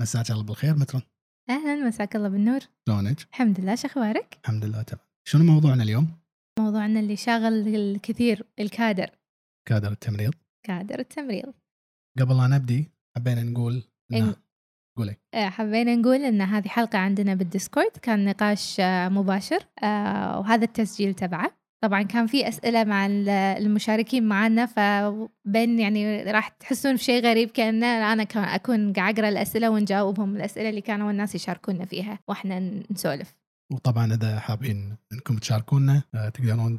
مساك الله بالخير matron أهلا مساك الله بالنور. شلونك؟ الحمد لله شو أخبارك؟ الحمد لله تمام. شنو موضوعنا اليوم؟ موضوعنا اللي شاغل الكثير الكادر. كادر التمريض. كادر التمريض. قبل لا نبدي حبينا نقول إن... قولي. آه، حبينا نقول إن هذه حلقة عندنا بالديسكورد كان نقاش آه، مباشر آه، وهذا التسجيل تبعه. طبعا كان في أسئلة مع ال- المشاركين معنا فبين يعني راح تحسون بشيء غريب كأن أنا كان أكون قاعد أقرأ الأسئلة ونجاوبهم الأسئلة اللي كانوا الناس يشاركونا فيها وإحنا نسولف. وطبعا إذا حابين إنكم تشاركونا آه، تقدرون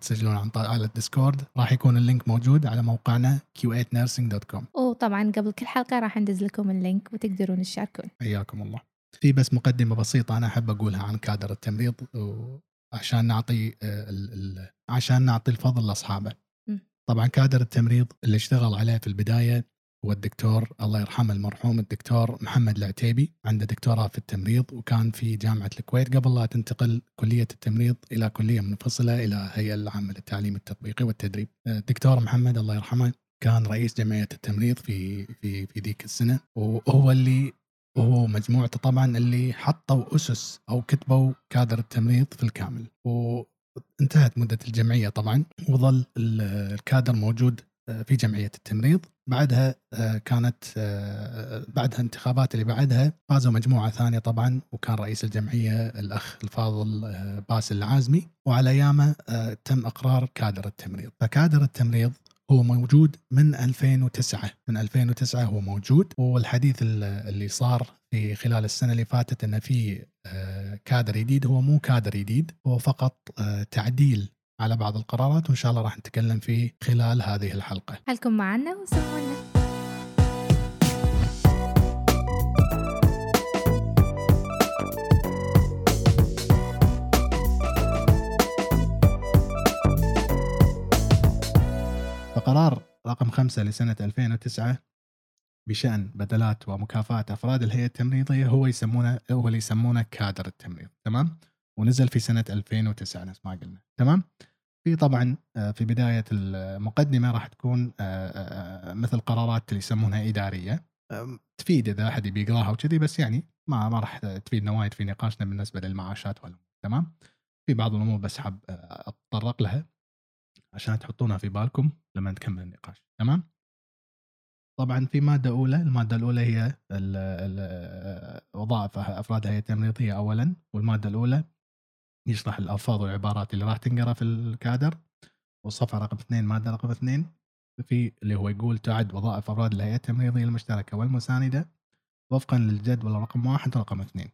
تسجلون عن طريق على الديسكورد. راح يكون ال link موجود على موقعنا q8nursing.com وطبعا قبل كل حلقة راح ندز لكم ال link وتقدرون تشاركون. حياكم الله. في بس مقدمة بسيطة أنا أحب أقولها عن كادر التمريض وعشان نعطي آه،. عشان نعطي الفضل لأصحابه. طبعا كادر التمريض اللي اشتغل عليه في البداية هو الدكتور الله يرحمه المرحوم الدكتور محمد العتيبي عنده دكتوراه في التمريض وكان في جامعة الكويت قبل لا تنتقل كلية التمريض إلى كلية منفصلة إلى هيئة العامه للتعليم التطبيقي والتدريب. آه، الدكتور محمد الله يرحمه كان رئيس جمعية التمريض في في في ذيك السنة وهو اللي وهو مجموعته طبعا اللي حطوا أسس أو كتبوا كادر التمريض في الكامل. وانتهت مدة الجمعية طبعا وظل ال- الكادر موجود آه، في جمعية التمريض. بعدها آه، كانت آه، بعدها انتخابات اللي بعدها فازوا مجموعة ثانية طبعا وكان رئيس الجمعية الأخ الفاضل باسل العازمي. وعلى أيامه آه، تم إقرار كادر التمريض. فكادر التمريض هو موجود من 2009 من 2009 هو موجود. والحديث ال- اللي صار في خلال السنة اللي فاتت انه في آه، كادر جديد هو مو كادر جديد هو فقط آه، تعديل على بعض القرارات. وإن شاء الله راح نتكلم فيه خلال هذه الحلقة. خلكم معنا وسمونا فقرار رقم خمسة لسنة 2009 بشأن بدلات ومكافآت أفراد الهيئة التمريضية هو يسمونه هو اللي يسمونه كادر التمريض تمام؟ ونزل في سنة 2009 نفس ما قلنا تمام؟ في طبعا آه، في بداية المقدمة راح تكون آه، آه، مثل قرارات اللي يسمونها إدارية تفيد إذا أحد يبي يقراها وكذي بس يعني ما ما راح تفيدنا وايد في نقاشنا بالنسبة للمعاشات تمام؟ في بعض الأمور بس حاب أتطرق لها. عشان تحطونها في بالكم لما نكمل النقاش. تمام؟ طبعا في مادة أولى المادة الأولى هي وظائف أفراد الهيئه التمريضيه اولا والمادة الأولى يشرح الألفاظ والعبارات اللي راح تنقرأ في الكادر والصفحة رقم اثنين مادة رقم اثنين في اللي هو يقول تعد وظائف أفراد الهيئة التمريضية المشتركة والمساندة وفقا للجدول رقم واحد ورقم اثنين.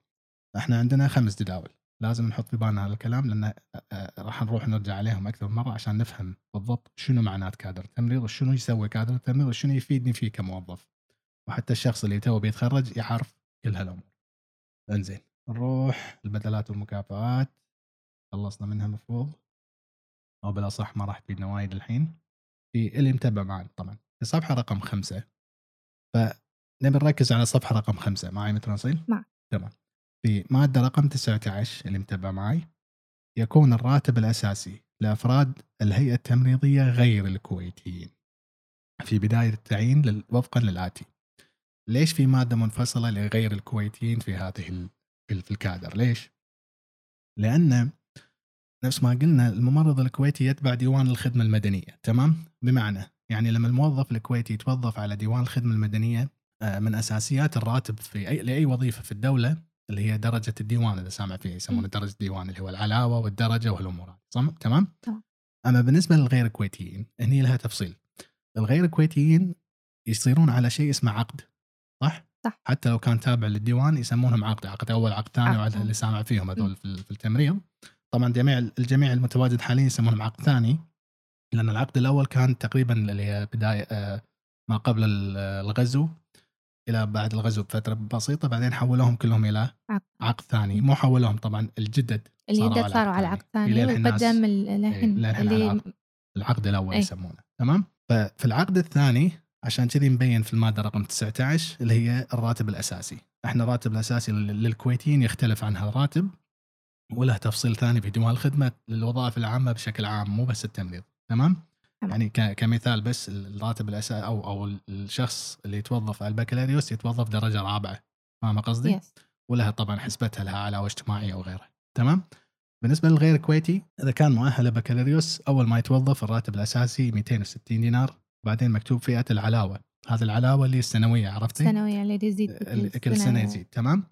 إحنا عندنا خمس جداول. لازم نحط في بالنا هذا الكلام لأن آه، راح نروح نرجع عليهم أكثر من مرة عشان نفهم بالضبط شنو معنات كادر التمريض وشنو يسوي كادر التمريض وشنو يفيدني فيه كموظف. وحتى الشخص اللي تو بيتخرج يعرف كل هالأمور. إنزين نروح البدلات والمكافآت. خلصنا منها مفروض. أو بالاصح ما راح تفيدنا وايد الحين. في اللي متابع معنا طبعا. في صفحة رقم خمسة. فنبي نركز على صفحة رقم خمسة. معي مثل نصيل؟ مع. تمام. في مادة رقم 19 اللي متابع معي يكون الراتب الأساسي لأفراد الهيئة التمريضية غير الكويتيين. في بداية التعيين وفقا للآتي. ليش في مادة منفصلة لغير الكويتيين في هذه في الكادر؟ ليش؟ لأن نفس ما قلنا الممرض الكويتي يتبع ديوان الخدمة المدنية تمام؟ بمعنى يعني لما الموظف الكويتي يتوظف على ديوان الخدمة المدنية آه، من أساسيات الراتب في اي لأي وظيفة في الدولة اللي هي درجة الديوان إذا سامع فيها يسمونه درجة الديوان اللي هو العلاوة والدرجة صم- تمام تمام. أما بالنسبة للغير الكويتيين هني لها تفصيل الغير الكويتيين يصيرون على شيء اسمه عقد صح؟ صح. حتى لو كان تابع للديوان يسمونهم عقد عقد أول عقد ثاني وعلى. اللي سامع فيهم هذول في التمريض طبعا جميع الجميع المتواجد حاليا يسمونهم عقد ثاني لأن العقد الأول كان تقريبا اللي هي بداية آه، ما قبل ال- الغزو إلى بعد الغزو بفترة بسيطة بعدين حولوهم كلهم إلى عقد. عقد ثاني مو حولوهم طبعا الجدد اللي صاروا على عقد ثاني إيه، للحين اللي عقد. العقد الأول أي. يسمونه تمام ففي العقد الثاني عشان كذي مبين في المادة رقم 19 اللي هي الراتب الأساسي إحنا الراتب الأساسي لل- للكويتيين يختلف عن هالراتب وله تفصيل ثاني في ديوان الخدمة للوظائف العامة بشكل عام مو بس التمريض تمام. يعني ك- كمثال بس الراتب الاساسي أو أو الشخص اللي يتوظف على البكالوريوس يتوظف درجة رابعة فاهمه قصدي؟ يس ولها طبعا حسبتها لها علاوه اجتماعية وغيرها تمام؟ بالنسبة للغير كويتي إذا كان مؤهل بكالوريوس أول ما يتوظف الراتب الأساسي 260 دينار بعدين مكتوب فئة العلاوة هذه العلاوة اللي السنوية عرفتي؟ سنوية اللي يزيد اللي كل سنة يزيد تمام؟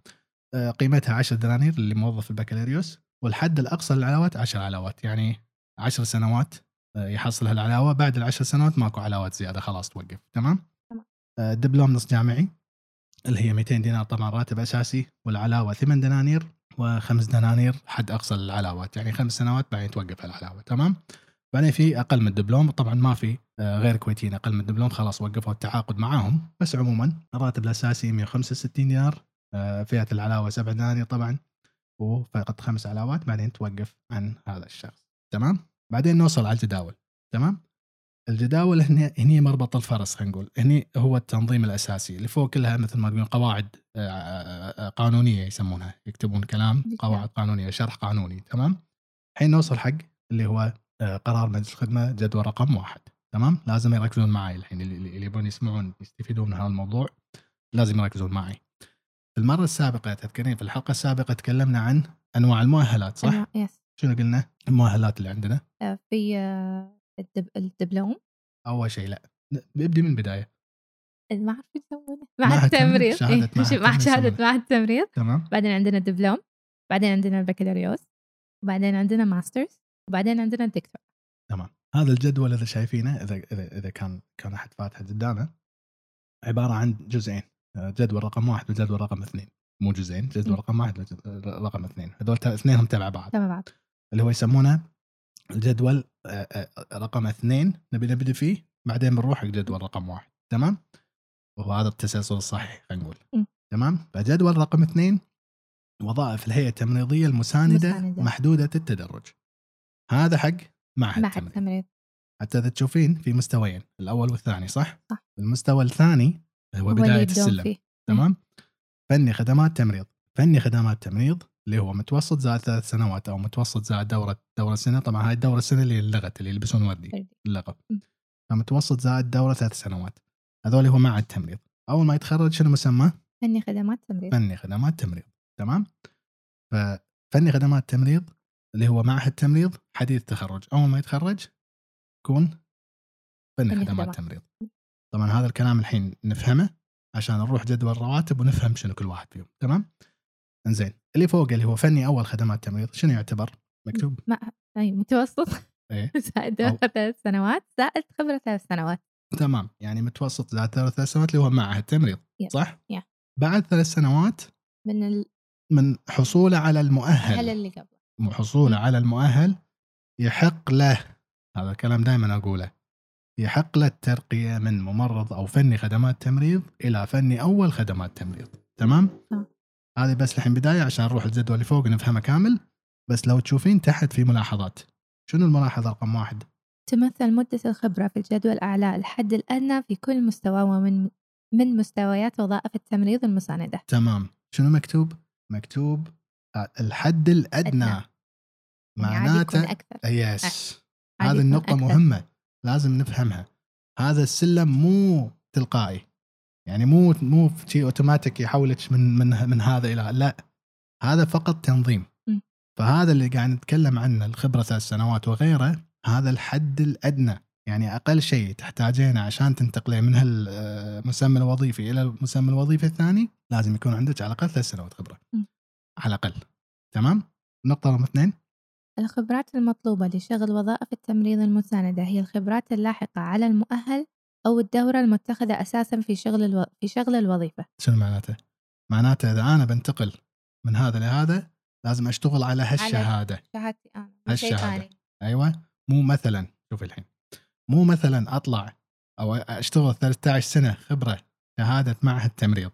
آه، قيمتها 10 دنانير اللي موظف البكالوريوس والحد الأقصى للعلاوات 10 علاوات يعني 10 سنوات يحصل هالعلاوة. بعد العشر سنوات ماكو علاوات زيادة. خلاص توقف. تمام؟ تمام. آه، دبلوم نص جامعي اللي هي 200 دينار طبعا راتب أساسي والعلاوة 8 دنانير وخمس دنانير حد أقصى للعلاوات يعني خمس سنوات بعدين توقف العلاوه تمام؟ بعدين في أقل من الدبلوم. طبعا ما في آه، غير كويتيين أقل من الدبلوم. خلاص وقفوا التعاقد معاهم. بس عموما الراتب الأساسي 165 دينار. آه، فئة العلاوة 7 دنانير طبعا وفقط خمس علاوات. بعدين توقف عن هذا الشخص. تمام؟ بعدين نوصل على الجداول تمام؟ الجداول هنا هني مربط الفرس خلينا نقول هني هو التنظيم الأساسي اللي فوق كلها مثل ما تقولون قواعد آه، آه، آه، قانونية يسمونها يكتبون كلام. قواعد قانونية شرح قانوني تمام الحين نوصل حق اللي هو قرار مجلس الخدمة جدول رقم واحد تمام لازم يركزون معي الحين اللي, يبون يسمعون يستفيدون من هذا الموضوع لازم يركزون معي في المرة السابقة تذكرين في الحلقة السابقة تكلمنا عن أنواع المؤهلات صح؟ yes شنو قلنا؟ المؤهلات اللي عندنا. آه، في آه، الدب... الدبلوم. أول شيء لا. ابدي من البداية. ما أعرف يسمونه معهد معهد تمريض، تمريض شهادة إيه، معهد مع تمريض شهادة يسمونها. معهد تمريض تمام. بعدين عندنا الدبلوم. بعدين عندنا البكالوريوس. وبعدين عندنا masters. وبعدين عندنا الدكتور تمام. هذا الجدول إذا شايفينه إذا إذا إذا كان كان أحد فاتحه قدامه عبارة عن جزئين. آه، جدول رقم واحد وجدول رقم اثنين. مو جزئين جدول. رقم واحد وجدول رقم اثنين. هذول اثنينهم تبع بعض. تبع بعض. اللي هو يسمونه الجدول آه، آه، رقم اثنين نبي نبدأ فيه بعدين بنروح حق جدول رقم واحد. تمام؟ وهو هذا التسلسل الصحيح خلينا نقول. تمام؟ فجدول رقم اثنين وظائف الهيئة التمريضية المساندة مساندة. محدودة التدرج. هذا حق معهد معهد التمريض. تمريض حتى إذا تشوفين في مستويين الأول والثاني صح؟ صح. المستوى الثاني هو بداية السلم. فيه. تمام؟ فني خدمات تمريض. فني خدمات تمريض اللي هو متوسط زائد ثلاث سنوات أو متوسط زائد دورة دورة سنة طبعا هاي الدورة السنة اللي اللغت اللي يلبسون وردي. اللقب. فمتوسط زائد دورة ثلاث سنوات هذول هو معهد تمريض أول ما يتخرج شنو مسمى؟ فني خدمات تمريض فني خدمات تمريض تمام؟ ففني خدمات تمريض اللي هو معهد تمريض حديث تخرج أول ما يتخرج يكون فني خدمات خدمات. تمريض طبعا هذا الكلام الحين نفهمه عشان نروح جدول رواتب ونفهم شنو كل واحد فيهم تمام إنزين. اللي فوق اللي هو فني أول خدمات تمريض شنو يعتبر؟ مكتوب؟ ما اي متوسط؟ إيه. زائد ثلاث سنوات زائد خبرة ثلاث سنوات. تمام. يعني متوسط زائد ثلاث سنوات اللي هو معهد تمريض. صح؟ Yeah. بعد ثلاث سنوات من الهل من حصوله على المؤهل. اللي قبله. حصوله. على المؤهل يحق له هذا الكلام دائما أقوله يحق له الترقية من ممرض أو فني خدمات تمريض إلى فني أول خدمات تمريض تمام؟ تمام. هذه بس الحين بداية عشان نروح الجدول اللي فوق نفهمه كامل. بس لو تشوفين تحت في ملاحظات شنو الملاحظة؟ رقم واحد. تمثل مدة الخبرة في الجدول أعلى الحد الأدنى في كل مستوى ومن من مستويات وظائف التمريض المساندة. تمام. شنو مكتوب؟ مكتوب الحد الأدنى. أدنى. يعني معناته أكثر. يس هذه النقطة أكثر. مهمة. لازم نفهمها. هذا السلم مو تلقائي. يعني مو مو شيء اوتوماتيك يحولك من من من هذا إلى لا هذا فقط تنظيم. فهذا اللي قاعد نتكلم عنه الخبرة ثلاث سنوات وغيره هذا الحد الأدنى. يعني أقل شيء تحتاجينه عشان تنتقلين من هالمسمى الوظيفي إلى المسمى الوظيفي الثاني لازم يكون عندك على الأقل ثلاث سنوات خبرة. م. على الأقل. تمام؟ النقطة رقم اثنين. الخبرات المطلوبة لشغل وظائف التمريض المساندة هي الخبرات اللاحقة على المؤهل أو الدورة المتخذة أساسا في شغل ألو... في شغل الوظيفة شنو معناته؟ معناته إذا أنا بنتقل من هذا لهذا لازم أشتغل على هالشهادة شهادتي أنا هالشهادة. أيوه مو مثلا شوفي الحين مو مثلا أطلع أو أشتغل 13 سنة خبرة شهادة معهد تمريض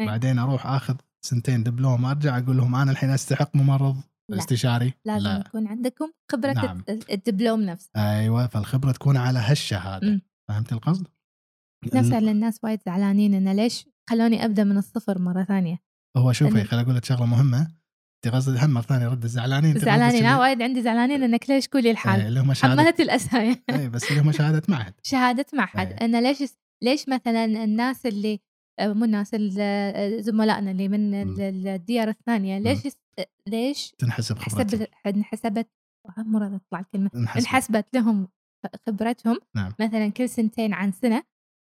إيه. بعدين أروح آخذ سنتين دبلوم ارجع أقول لهم أنا الحين أستحق ممرض لا. استشاري لازم لا يكون عندكم خبرة نعم. الد- الدبلوم نفسه أيوه فالخبرة تكون على هالشهادة م. فهمت القصد؟ نفس اللي الناس وايد زعلانين إنه ليش خلوني أبدأ من الصفر مرة ثانية؟ هو شوفي خليني أقول لك شغلة مهمة. انت قصدي هم مرة ثانية رد الزعلانين زعلانين. لا وايد عندي زعلانين إنك ليش إيه، الحال؟ اللي هم شهادة حملت اي بس اللي هم شهادة معهد. شهادة معهد. إيه. إنه ليش ليش مثلا الناس اللي آه، مو الناس ال- آه، زملائنا اللي من الديار الثانية ليش آه، ليش تنحسب خبرتهم حسبت انحسبت راضية تطلع الكلمة انحسب انحسبت لهم. خبرتهم نعم. مثلا كل سنتين عن سنة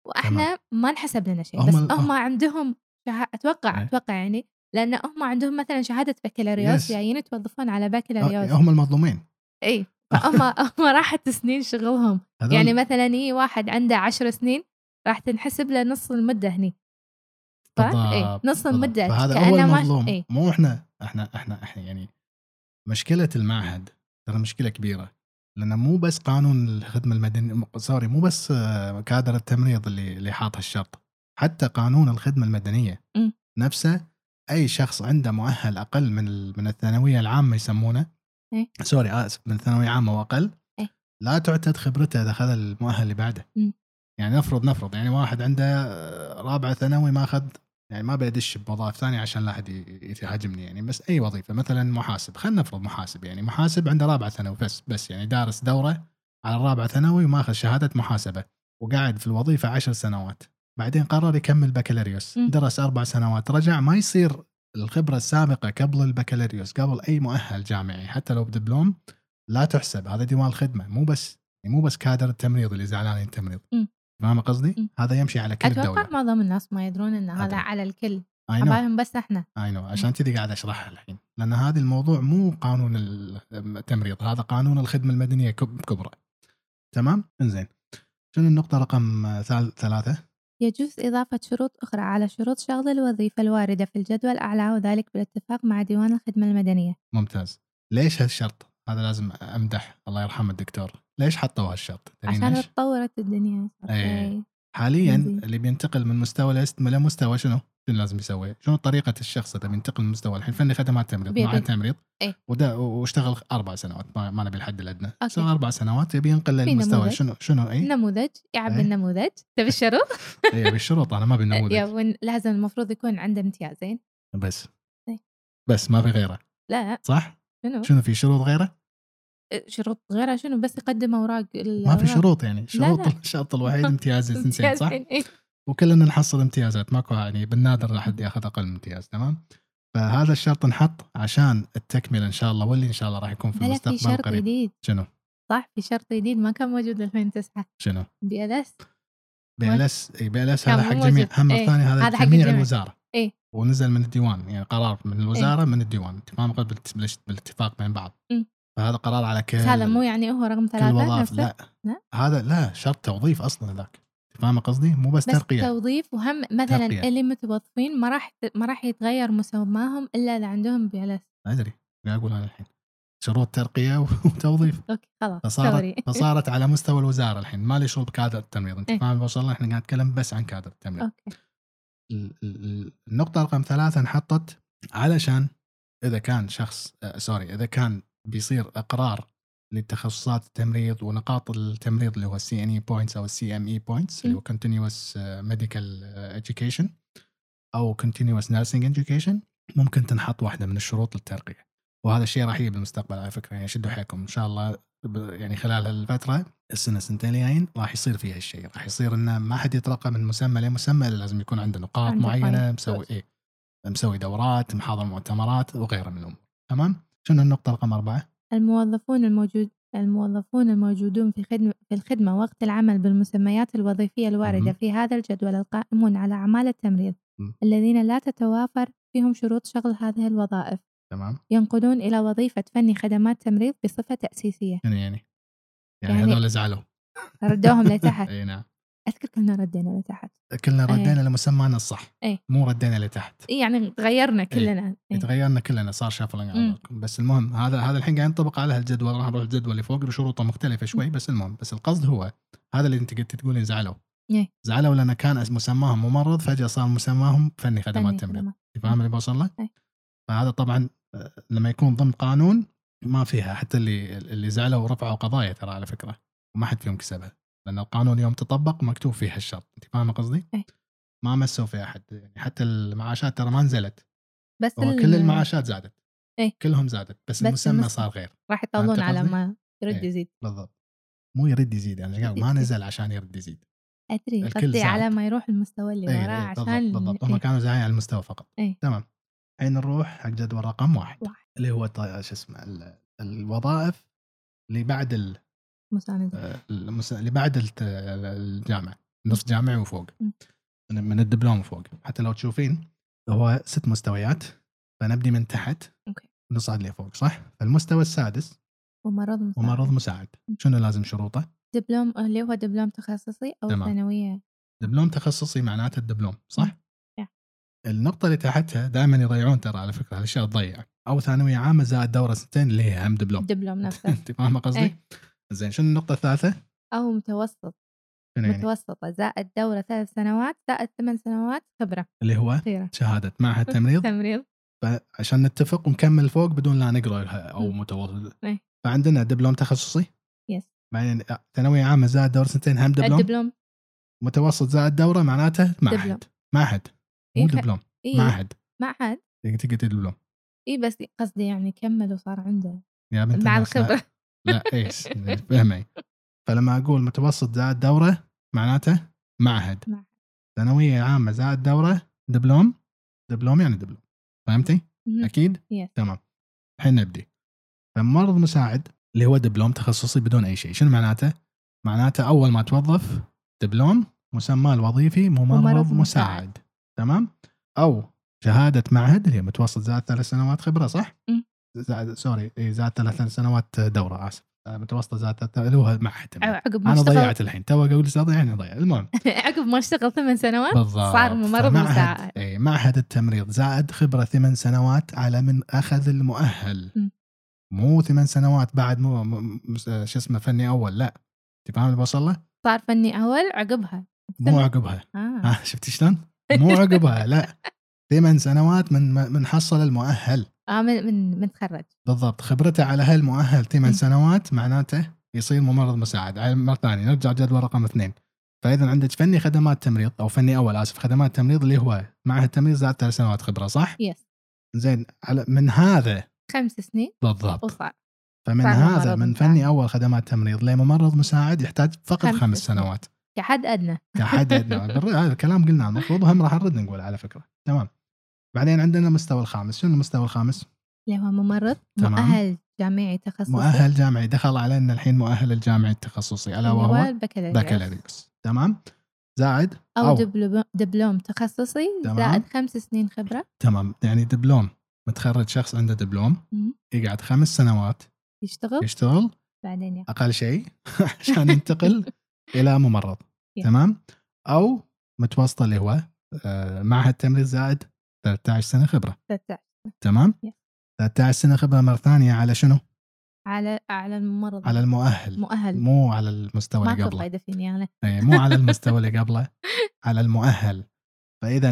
وإحنا ما انحسب لنا شيء هم بس هم عندهم شها... أتوقع إيه. أتوقع يعني لأن هم عندهم مثلا شهادة بكالوريوس. جايين يتوظفون على بكالوريوس. هم المظلومين. إي فهم هم راحت سنين شغلهم. هذول. يعني مثلا إي واحد عنده عشر سنين راح تنحسب له نص المدة هني. بالضبط، نص. المدة فهذا ما- المظلوم. إي. مو إحنا إحنا إحنا إحنا يعني مشكلة المعهد ترى مشكلة كبيرة. لأنه مو بس قانون الخدمة المدنية sorry مو بس آه، كادر التمريض اللي اللي حاط هالشرط حتى قانون الخدمة المدنية م. نفسه أي شخص عنده مؤهل أقل من من الثانوية العامة يسمونه إيه. سوري اسف من الثانوية عامه واقل إيه. لا تعتد خبرته إذا اخذ المؤهل اللي بعده م. يعني نفرض نفرض يعني واحد عنده آه، رابعة ثانوي ما أخذ يعني ما بيدش بوظائف ثانية عشان لا أحد يهاجمني يعني بس أي وظيفة مثلا محاسب خلينا نفرض محاسب يعني محاسب عنده رابعه ثانوي بس بس يعني دارس دورة على الرابعه ثانوي وماخذ شهادة محاسبة وقاعد في الوظيفة عشر سنوات بعدين قرر يكمل بكالوريوس. درس أربع سنوات رجع ما يصير الخبرة السابقة قبل البكالوريوس قبل أي مؤهل جامعي حتى لو بدبلوم لا تحسب هذا ديوان الخدمة مو بس يعني مو بس كادر التمريض اللي زعلانين التمريض م. فاهم قصدي؟ م. هذا يمشي على كل أتوقع الدولة. معظم الناس ما يدرون إن هذا أدري. على الكل. عبالهم بس إحنا. اي نو عشان كذي قاعد أشرحها الحين. لأن هذا الموضوع مو قانون التمريض. هذا قانون الخدمة المدنية كب- كبرى. تمام؟ إنزين. شنو النقطة؟ رقم ثلاثة. يجوز إضافة شروط أخرى على شروط شغل الوظيفة الواردة في الجدول الأعلى وذلك بالاتفاق مع ديوان الخدمة المدنية. ممتاز. ليش هالشرط؟ هذا لازم أمدح الله يرحم الدكتور ليش حطوا هالشرط عشان؟ تطورت الدنيا. okay. حاليا إنزين. اللي بينتقل من مستوى الاست إلى مستوى شنو؟ شنو لازم يسوي؟ شنو طريقة الشخص اذا بينتقل من مستوى الحين فني خدمات تمريض بيبي. مع التمريض إيه. ودا واشتغل أربع سنوات ما, ما نبي الحد الادنى. اشتغل أربع سنوات يبي ينقل للمستوى. شنو شنو اي نموذج يعبي إيه. النموذج تبي الشروط؟ اي بالشروط أنا ما أبي النموذج وين لازم المفروض يكون عنده امتيازين بس إيه. بس ما في غيره لا صح؟ شنو؟ شنو في شروط غيره؟ شروط غيرها شنو بس يقدم أوراق ما في شروط يعني شروط لا. الشرط الوحيد امتياز سنتين صح؟ إيه. وكلنا نحصل امتيازات ماكو يعني بالنادر احد ياخذ أقل من امتياز تمام؟ فهذا الشرط انحط عشان التكملة إن شاء الله واللي إن شاء الله راح يكون في لا لا في المستقبل شرط جديد شنو؟ صح في شرط جديد ما كان موجود 2009 شنو؟ بي إل إس بي إل إس إي بي إل إس هذا حق جميع. هم إيه، الثاني هذا هذا حق جميع. الوزارة إيه. ونزل من الديوان يعني قرار من الوزارة من الديوان بالت- بالاتفاق بين بعض. فهذا قرار على كل هذا مو يعني هو رقم ثلاثة؟ نفسه لا. لا؟ هذا لا شرط توظيف أصلا ذاك أنت فاهم قصدي؟ مو بس, بس ترقية. توظيف وهم مثلا ترقية. اللي متوظفين ما راح ما راح يتغير مسماهم إلا إذا عندهم BLS. أدري قاعد أقول أنا الحين. شروط ترقية وتوظيف. أوكي خلاص فصارت فصارت على مستوى الوزارة الحين. ما لي شغل بكادر التمريض. أنت إيه. فاهم وصل إحنا قاعد نتكلم بس عن كادر التمريض. أوكي. ال- ال- النقطة رقم ثلاثة انحطت علشان إذا كان شخص آه sorry إذا كان بيصير إقرار لتخصصات التمريض ونقاط التمريض اللي هو ال CNE points أو ال CME points اللي هو continuous medical education أو continuous nursing education ممكن تنحط واحدة من الشروط للترقيه وهذا الشيء راح يجي بالمستقبل على فكرة يعني شدوا حيلكم. إن شاء الله يعني خلال هالفترة السنة سنتين الجايين راح يصير فيها الشيء. راح يصير انه ما حد يترقى من مسمى لمسمى لازم يكون عنده نقاط معينة. مسوي إيه مسوي دورات محاضر مؤتمرات وغيرها من الأمور. تمام؟ شنو النقطة رقم أربعة؟ الموظفون الموجود الموظفون الموجودون في خدمة في الخدمة وقت العمل بالمسميات الوظيفية الواردة. في هذا الجدول القائمون على أعمال التمريض مم. الذين لا تتوافر فيهم شروط شغل هذه الوظائف تمام ينقلون إلى وظيفة فني خدمات تمريض بصفة تأسيسية شنو يعني؟ يعني يعني- هذول زعلوا ردوهم لتحت إي نعم أذكر كنا ردينا لتحت كلنا إيه. ردينا لمسمانا الصح إيه. مو ردينا لتحت إيه يعني تغيرنا كلنا إيه. تغيرنا كلنا صار شافلنج بس المهم هذا هذا الحين قاعد ينطبق على هالجدول راح نروح الجدول اللي فوق بشروطه مختلفة شوي بس المهم بس القصد هو هذا اللي أنت قلت تقولين زعلوا إيه. زعلوا لأن كان مسماهم ممرض فجأة صار مسماهم فني خدمات تمريض. فاهم اللي بوصل له؟ إيه. فهذا طبعا آه، لما يكون ضمن قانون ما فيها حتى اللي اللي زعلوا ورفعوا قضايا ترى على فكرة وما حد فيهم كسبها لأن القانون يوم تطبق مكتوب فيه هالشرط أنت فاهم قصدي؟ إيه. ما مسوا فيها أحد يعني حتى المعاشات ترى ما نزلت بس هو كل المعاشات زادت إيه. كلهم زادت بس, بس المسمى. صار غير راح يطولون على؟ ما يرد إيه. يزيد بالضبط مو يرد يزيد يعني قاعد ما يزيد. نزل عشان يرد يزيد أدري قصدي. على ما يروح المستوى اللي إيه، وراه إيه، بالضبط عشان بالضبط هم إيه. كانوا زايدين على المستوى فقط إيه. تمام الحين نروح حق جدول رقم واحد واحد. اللي هو شو اسمه ال- الوظائف اللي بعد مساندة آه، اللي بعد الجامعة نص جامعي وفوق. من من الدبلوم وفوق حتى لو تشوفين هو ست مستويات فنبدي من تحت أوكي. نصعد لفوق صح؟ فالمستوى السادس ممرض مساعد ممرض مساعد. شنو لازم شروطه؟ دبلوم اللي هو دبلوم تخصصي أو تمام. ثانوية دبلوم تخصصي معناته الدبلوم صح؟ Yeah. النقطة اللي تحتها دائما يضيعون ترى على فكرة الاشياء تضيع أو ثانوية عامة زائد دورة سنتين اللي هي هم دبلوم دبلوم نفسه أنت فاهمة قصدي؟ إيه. زين شنو النقطة الثالثة؟ أو متوسط. شنو يعني؟ متوسطة زائد دوره ثلاث سنوات زائد ثمان سنوات خبرة. اللي هو؟ خيره شهادة. معهد تمريض تمريض. فعشان نتفق ونكمل فوق بدون لا نقرأ أو. متوسط. إيه. فعندنا دبلوم تخصصي؟ يس بعدين ثانوية عامة زائد دورة سنتين هم دبلوم؟ الدبلوم. متوسط زائد دورة معناته. معهد معهد مو إيه، دبلوم. إيه. معهد معهد تقدر دبلوم. اي بس قصدي يعني كمل وصار عنده مع الناس، لا- إيش فهمي فلما أقول متوسط زائد دورة معناته معهد. ثانوية عامة زائد دورة دبلوم دبلوم يعني دبلوم فهمتي؟ أكيد؟ yes. تمام الحين نبدي فممرض مساعد اللي هو دبلوم تخصصي بدون أي شيء شنو معناته؟ معناته أول ما توظف دبلوم مسمى الوظيفي ممرض, ممرض مساعد. تمام؟ أو شهادة معهد اللي هي متوسط زائد ثلاث سنوات خبرة صح؟ مم. زائد sorry إيه، زائد ثلاث سنوات دورة آسف. آه، متوسطة زائد اللي هو معهد. عقب ما أنا اشتغل ضيعت الحين. تو أقول أستاذ يعني ضيع المهم. عقب ما اشتغل ثمان سنوات؟ بالضبط. صار ممرض مساعد اي معهد التمريض. زائد خبرة ثمان سنوات على من أخذ المؤهل. م. مو ثمان سنوات بعد مو شو اسمه فني أول لا. انت فاهم اللي بوصل له؟ صار فني أول عقبها. مو عقبها. آه. ها شفتي شلون؟ مو عقبها لا. ثمان سنوات من من حصل المؤهل. آه من من من تخرج بالضبط. خبرته على هالمؤهل ثمان. سنوات معناته يصير ممرض مساعد. على مرة ثانية نرجع جدول رقم اثنين. فإذا عندك فني خدمات تمريض أو فني أول آسف خدمات تمريض اللي هو معهد تمريض زائد ثلاث سنوات خبرة صح؟ يس زين. على من هذا خمس سنين بالضبط. وصار. فمن هذا من مساعد. فني أول خدمات تمريض لممرض مساعد يحتاج فقط خمس خمس. سنوات. كحد ادنى كحد بالر- هذا الكلام قلناه. المفروض وهم راح نرد نقول على فكرة. تمام. بعدين عندنا المستوى الخامس. شنو المستوى الخامس؟ اللي هو ممرض تمام. مؤهل جامعي تخصصي. مؤهل جامعي. دخل علينا الحين مؤهل الجامعي التخصصي. هو وهو البكالوريوس. بكالوريوس. تمام. زائد أو, أو. دبلوم دبلوم تخصصي. تمام. زائد خمس سنين خبرة. تمام. يعني دبلوم. متخرج شخص عنده دبلوم. مم. يقعد خمس سنوات. يشتغل. يشتغل. بعدين يا. أقل شيء عشان ينتقل إلى ممرض. تمام. أو متوسطة اللي هو آه، معهد تمريض زائد 13 سنة خبرة. 13 تمام؟ Yeah. 13 سنة خبرة مرة ثانية على شنو؟ على على الممرض على المؤهل. مؤهل. مو على المستوى اللي قبله. فايده فيني أنا. أي، مو على المستوى اللي قبله. على المؤهل. فاذا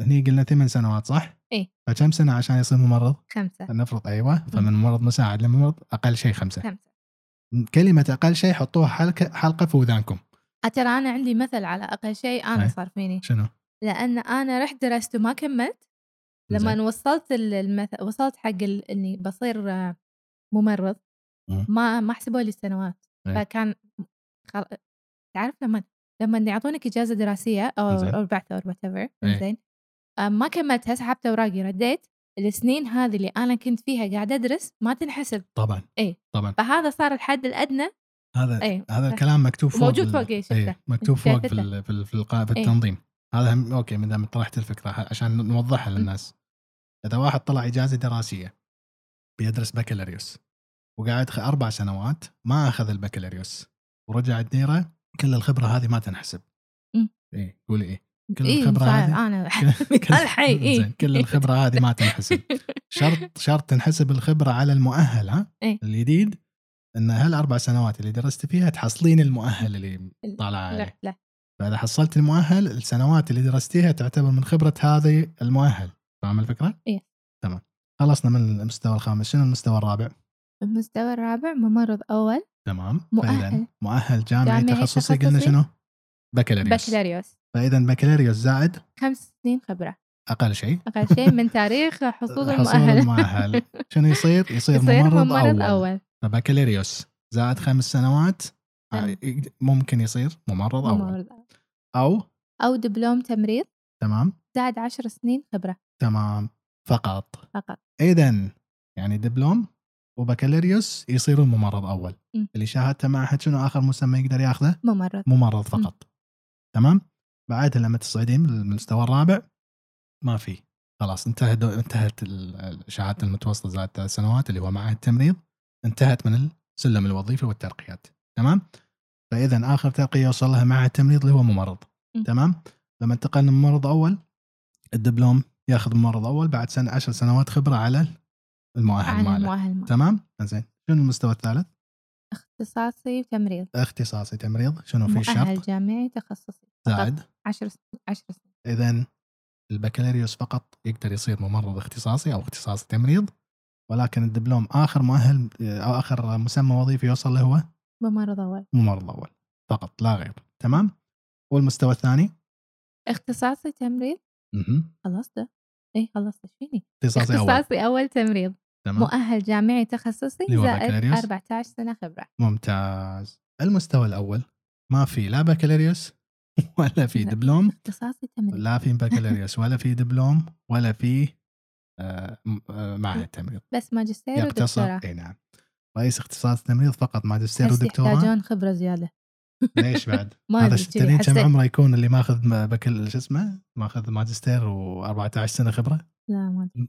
هني قلنا ثمان سنوات صح؟ إيه. فكم سنة عشان يصير ممرض؟ خمسة. نفرض أيوه. فمن ممرض مساعد لممرض أقل شيء خمسة. خمسة. كلمة أقل شيء حطوها حلقة حلقة في اذانكم آه، ترى أنا عندي مثل على أقل شيء أنا أي. صار فيني. شنو؟ لأن أنا رحت درست وما كملت. لما. وصلت ال- المث... وصلت حق ال... إني بصير ممرض مم. ما ما حسبوا لي السنوات أي. فكان خل... تعرف لما لما يعطونك إجازة دراسية أو. أو بعثة أو whatever. زين آه، ما كملتها سحبت اوراقي رديت السنين هذه اللي أنا كنت فيها قاعدة أدرس ما تنحسب طبعا إيه. طبعا فهذا صار الحد الأدنى هذا اي هذا الكلام مكتوب فوق موجود فوق إيه، شفته. إيه، مكتوب فوق في. ال- في ال- في, القا- في إيه. التنظيم هذا هم أوكي ما دام طرحت الفكرة عشان نوضحها للناس إذا واحد طلع إجازة دراسية بيدرس بكالوريوس وقعد أربع سنوات ما أخذ البكالوريوس ورجع الديره كل الخبرة هذه ما تنحسب. إيه قولي إيه. كل اي الخبرة هذه؟ أنا مثال حي اي كل الخبرة هذه ما تنحسب. شرط شرط تنحسب الخبرة على المؤهل ها إيه. الجديد إن هالأربع سنوات اللي درست فيها تحصلين المؤهل اللي طالع عليه. لا لا. فإذا حصلت المؤهل السنوات اللي درستيها تعتبر من خبرة هذه المؤهل. فاهم الفكرة؟ إيه. تمام. خلصنا من المستوى الخامس. شنو المستوى الرابع؟ المستوى الرابع ممرض أول. تمام. مؤهل. مؤهل جامعي, جامعي تخصصي قلنا. شنو؟ بكالوريوس. بكالوريوس. فاذا بكالوريوس زائد؟ خمس سنين خبرة. أقل شيء. أقل شيء من تاريخ حصول حصول المؤهل. المؤهل. شنو يصير؟ يصير, يصير ممرض, ممرض أول, أول. فبكالوريوس زائد خمس سنوات. تمام. ممكن يصير ممرض أول. ممرض أول. أو؟ أو دبلوم تمريض. تمام. زائد 10 سنين خبرة. تمام. فقط. فقط. اذا يعني دبلوم وبكالوريوس يصيرون ممرض أول. م. اللي شهادته معهد شنو آخر مسمى يقدر ياخذه؟ ممرض. ممرض فقط. تمام. بعدها لما تصعدين للمستوى الرابع ما في. خلاص انتهت انتهت شهادة المتوسطة زائد ثلاث سنوات اللي هو معهد التمريض. انتهت من السلم الوظيفي والترقيات. تمام؟ فاذا آخر ترقية يوصل لها معهد التمريض اللي هو ممرض. م. تمام؟ لما انتقل من ممرض أول الدبلوم ياخذ ممرض اول بعد سنة 10 سنوات خبرة على المؤهل ماله. المؤهل. تمام؟ زين شنو المستوى الثالث؟ اختصاصي تمريض اختصاصي تمريض. شنو في مؤهل شرط جامعي تخصصي. زائد 10 سنين 10 سنين اذا البكالوريوس فقط يقدر يصير ممرض اختصاصي أو اختصاصي تمريض ولكن الدبلوم آخر مؤهل أو آخر مسمى وظيفي يوصل له هو؟ ممرض أول. ممرض أول. فقط لا غير. تمام؟ والمستوى الثاني؟ اختصاصي تمريض؟ مهم. خلصته اي خلصت فيني اختصاصي أول. اختصاصي أول تمريض. تمام. مؤهل جامعي تخصصي زائد بكالوريوس. 14 سنة خبرة. ممتاز. المستوى الأول. ما في لا بكالوريوس ولا في. دبلوم. اختصاصي تمريض. لا في بكالوريوس ولا في دبلوم ولا في آه، آه، معهد تمريض بس ماجستير يقتصر. ودكتوراه. إي نعم. رئيس اختصاص تمريض فقط ماجستير ودكتوراه؟ يحتاجون خبرة زيادة. ليش بعد؟ ما هذا تدرين كم. عمره يكون اللي ماخذ بكل شو اسمه؟ ماخذ ماجستير و14 سنة خبرة؟ لا ما أدري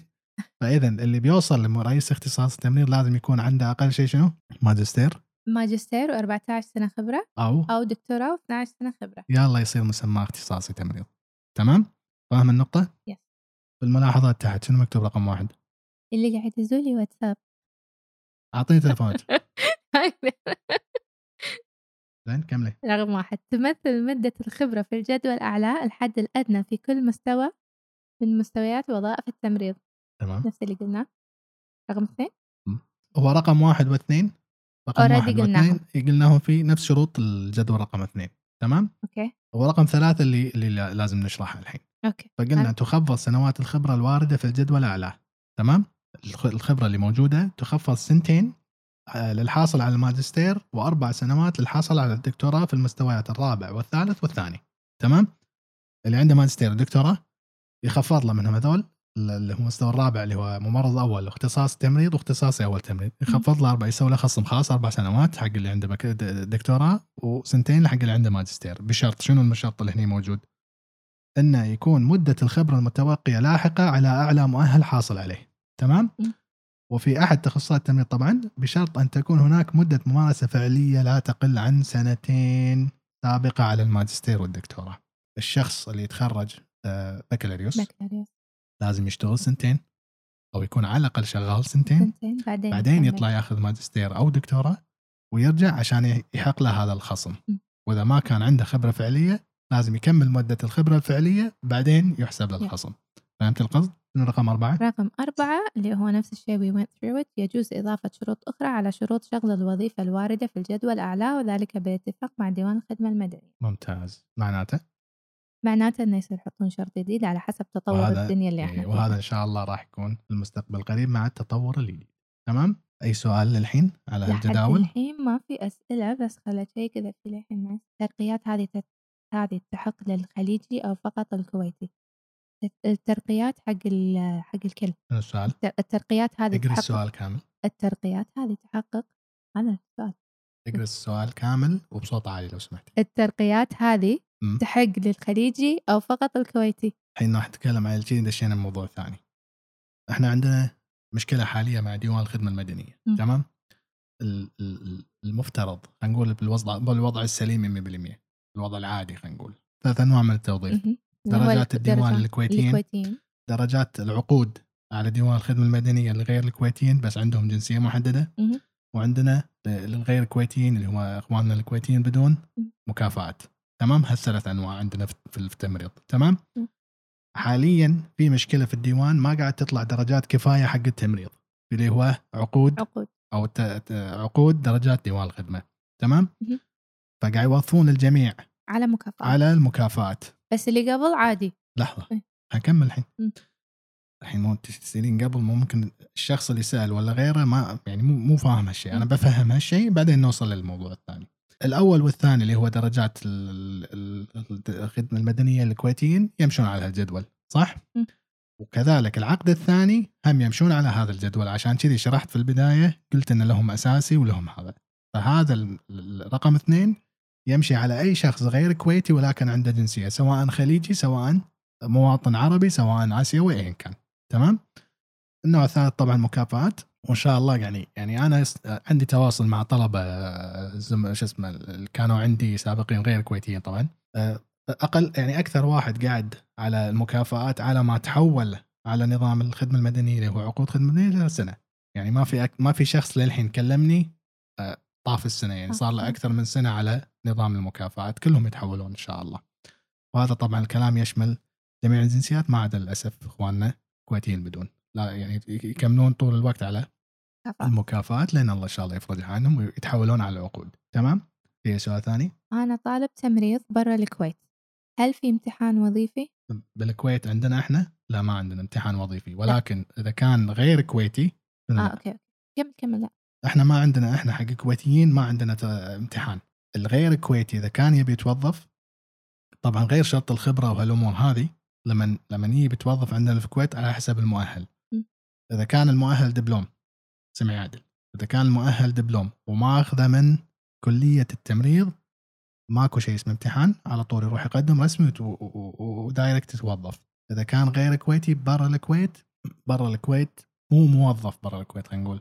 فاذا اللي بيوصل لرئيس اختصاص التمريض لازم يكون عنده أقل شيء شنو؟ ماجستير ماجستير و14 سنة خبرة أو أو دكتوراه و12 سنة خبرة يلا يصير مسمى اختصاصي تمريض تمام؟ فاهم النقطة؟ يس. بالملاحظات تحت شنو مكتوب رقم واحد؟ اللي قاعد يدزوا لي واتساب أعطيني تليفونك زين كملي. رقم واحد تمثل مدة الخبرة في الجدول الأعلى الحد الأدنى في كل مستوى من مستويات وظائف التمريض. تمام. نفس اللي قلناه. رقم اثنين. هو رقم واحد واثنين؟ رقم واحد. واثنين قلناهم في نفس شروط الجدول رقم اثنين. تمام؟ أوكي. هو رقم ثلاثة اللي اللي لا- لازم نشرحها الحين. أوكي. فقلنا. تخفض سنوات الخبرة الواردة في الجدول الأعلى تمام؟ الخ- الخبرة اللي موجودة تخفض سنتين للحاصل على الماجستير وأربع سنوات للحاصل على الدكتوراه في المستويات الرابع والثالث والثاني تمام؟ اللي عنده ماجستير ودكتوراه يخفض له منهم هذول اللي هو المستوى الرابع اللي هو ممرض أول واختصاص تمريض واختصاصي أول تمريض يخفض له أربع يسوي له خصم خاص أربع سنوات حق اللي عنده دكتوراه وسنتين حق اللي عنده ماجستير بشرط شنو الشرط اللي هنا موجود؟ إنه يكون مدة الخبرة المتبقيه لاحقة على أعلى مؤهل حاصل عليه تمام؟ وفي أحد تخصصات التمريض طبعا بشرط أن تكون هناك مدة ممارسة فعلية لا تقل عن سنتين سابقة على الماجستير والدكتوراه. الشخص اللي يتخرج آه، بكالوريوس بكالوريوس لازم يشتغل سنتين أو يكون على الأقل شغال سنتين سنتين بعدين بعدين. يطلع ياخذ ماجستير أو دكتوراه ويرجع عشان يحق له هذا الخصم م. وإذا ما كان عنده خبرة فعلية لازم يكمل مده الخبرة الفعلية بعدين يحسب له الخصم فهمت القصد؟ شنو رقم أربعة؟ رقم أربعة اللي هو نفس الشيء we went through it يجوز إضافة شروط أخرى على شروط شغل الوظيفة الواردة في الجدول الأعلى وذلك بالاتفاق مع ديوان الخدمة المدنية ممتاز معناته معناته إنه يصير يحطون شرط جديد على حسب تطور وهذا- الدنيا اللي إحنا إيه، فيها. وهذا إن شاء الله راح يكون في المستقبل القريب مع التطور الجديد تمام؟ أي سؤال للحين على الجداول؟ الحين ما في أسئلة بس خلت شيء كذا في الحين ناس الترقيات هذه. هذه تحق للخليجي أو فقط الكويتي الترقيات حق. حق الكل شنو السؤال؟ التر- الترقيات هذه اقرا السؤال كامل الترقيات هذه تحقق هذا السؤال اقرا السؤال كامل وبصوت عالي لو سمحت الترقيات هذه. تحق للخليجي أو فقط الكويتي الحين راح نتكلم عن الجديد دشينا موضوع ثاني إحنا عندنا مشكلة حالية مع ديوان الخدمة المدنية م. تمام ال- ال- المفترض خلينا نقول بالوضع بالوضع السليم 100% الوضع العادي خلينا نقول ثلاث أنواع من التوظيف مهم. هو درجات الديوان. الكويتيين درجات العقود على ديوان الخدمة المدنية لغير الكويتيين بس عندهم جنسية محددة. مهم. وعندنا للغير الكويتيين اللي هم إخواننا الكويتيين بدون. مكافآت. تمام؟ هالثلاث أنواع عندنا في التمريض. تمام. حاليا في مشكلة في الديوان ما قاعد تطلع درجات كفاية حق التمريض. اللي هو عقود عقود. أو عقود درجات ديوان الخدمة. تمام. فقاعد يوظفون الجميع على مكافآت على المكافآت بس اللي قبل عادي لحظة إيه. هنكمل الحين. الحين مو تسألين قبل مو ممكن الشخص اللي سأل ولا غيره ما يعني مو مو فاهم هالشيء أنا. بفهم هالشيء بعدين نوصل للموضوع الثاني الأول والثاني اللي هو درجات ال- ال- الخدمة المدنية الكويتيين يمشون على هالجدول صح؟ م. وكذلك العقد الثاني هم يمشون على هذا الجدول عشان كذي شرحت في البداية قلت إن لهم أساسي ولهم هذا فهذا ال- ال- رقم اثنين يمشي على أي شخص غير كويتي ولكن عنده جنسية سواء خليجي سواء مواطن عربي سواء اسيوي ايا كان. تمام؟ النوع الثالث طبعا مكافآت. وإن شاء الله يعني يعني أنا عندي تواصل مع طلبة آه، شو اسمه كانوا عندي سابقين غير كويتيين طبعا. آه، أقل يعني أكثر واحد قاعد على المكافآت على ما تحول على نظام الخدمة المدنية اللي هو عقود خدمة مدنية سنه يعني ما في أك ما في شخص للحين كلمني آه، طاف السنة يعني صار له. أكثر من سنة على نظام المكافآت كلهم يتحولون إن شاء الله وهذا طبعا الكلام يشمل جميع الجنسيات ما عدا للأسف إخواننا كويتيين بدون لا يعني يكملون طول الوقت على. المكافآت لأن الله إن شاء الله يفرجها عنهم ويتحولون على العقود تمام في سؤال ثاني أنا طالب تمريض برا الكويت هل في امتحان وظيفي؟ بالكويت عندنا إحنا لا ما عندنا امتحان وظيفي ولكن إذا كان غير كويتي آه لا. أوكي أوكي. كمل كمل لا إحنا ما عندنا إحنا حق الكويتيين ما عندنا امتحان. الغير كويتي إذا كان يبي يتوظف طبعا غير شرط الخبرة وهالأمور هذه لما لما يجي يتوظف عندنا في الكويت على حسب المؤهل. إذا كان المؤهل دبلوم سمعي عادل. إذا كان المؤهل دبلوم وما اخذه من كلية التمريض ماكو شيء اسمه امتحان على طول يروح يقدم رسمي و direct يتوظف. إذا كان غير كويتي برا الكويت برا الكويت مو موظف برا الكويت خلينا نقول.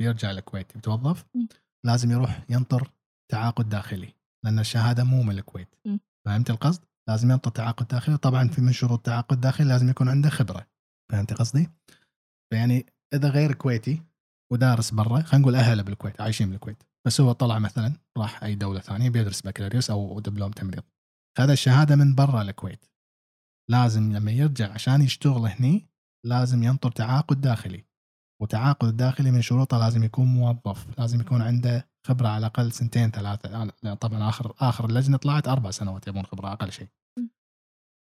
بيرجع الكويت يتوظف. لازم يروح ينطر تعاقد داخلي لأن الشهادة مو من الكويت. فهمت القصد؟ لازم ينطر تعاقد داخلي طبعا في من شروط تعاقد داخلي لازم يكون عنده خبرة فهمت قصدي؟ فيعني إذا غير كويتي ودارس برا خلينا نقول أهله بالكويت عايشين بالكويت بس هو طلع مثلا راح أي دولة ثانية بيدرس بكالوريوس أو دبلوم تمريض خذ الشهادة من برا الكويت لازم لما يرجع عشان يشتغل هني لازم ينطر تعاقد داخلي وتعاقد الداخلي من شروطه لازم يكون موظف لازم يكون عنده خبرة على الأقل سنتين ثلاثة طبعا اخر آخر اللجنة طلعت أربع سنوات يبون خبرة أقل شيء.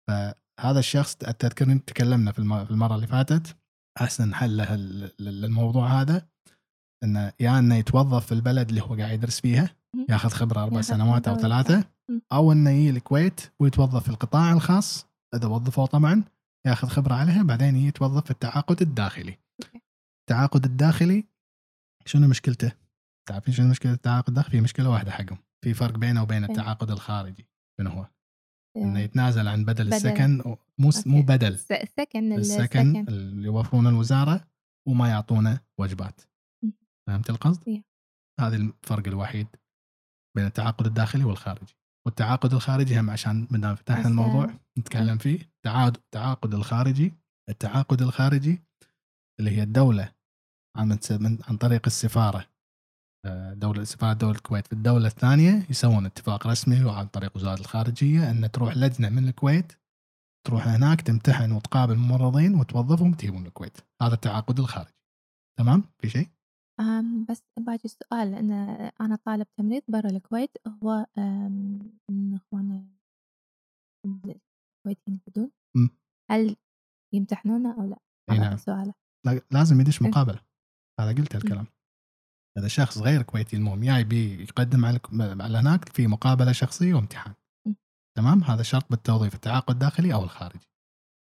فهذا الشخص تذكرني تكلمنا في الم- في المرة اللي فاتت أحسن حل له للموضوع هذا إنه يا إنه يتوظف في البلد اللي هو قاعد يدرس فيها. ياخذ خبرة أربع سنوات أو ثلاثة. أو إنه يجي الكويت ويتوظف في القطاع الخاص إذا وظفوه طبعا ياخذ خبرة عليها بعدين يتوظف في التعاقد الداخلي. التعاقد الداخلي شنو مشكلته؟ تعرفين شنو مشكلة التعاقد الداخلي؟ في مشكلة واحدة حقهم في فرق بينه وبين بين. التعاقد الخارجي شنو هو؟ إنه آه، يتنازل عن بدل, بدل. السكن مو مو. بدل السكن السكن اللي يوفرونه الوزارة وما يعطونه وجبات م. فهمت القصد؟ إيه. هذا الفرق الوحيد بين التعاقد الداخلي والخارجي والتعاقد الخارجي هم عشان ما دام فتحنا بس- الموضوع نتكلم فيه تعاقد التعاقد الخارجي التعاقد الخارجي اللي هي الدولة عن من عن طريق السفارة. آه، دولة سفارة دولة الكويت. في الدولة الثانية يسوون اتفاق رسمي وعن طريق وزارة الخارجية أن تروح لجنة من الكويت تروح هناك تمتحن وتقابل ممرضين وتوظفهم تجيبون الكويت هذا التعاقد الخارجي. تمام؟ في شيء؟ بس باقي السؤال. أن أنا طالب تمريض برا الكويت هو من إخواننا الكويتيين بدون. هل يمتحنونه أو لا؟ هذا نعم. سؤاله. لا- لازم يدش إيه. مقابلة. هذا قلت الكلام. إذا شخص غير كويتي المهم جاي بي يقدم على على هناك في مقابلة شخصية وامتحان. تمام؟ هذا شرط بالتوظيف التعاقد الداخلي أو الخارجي.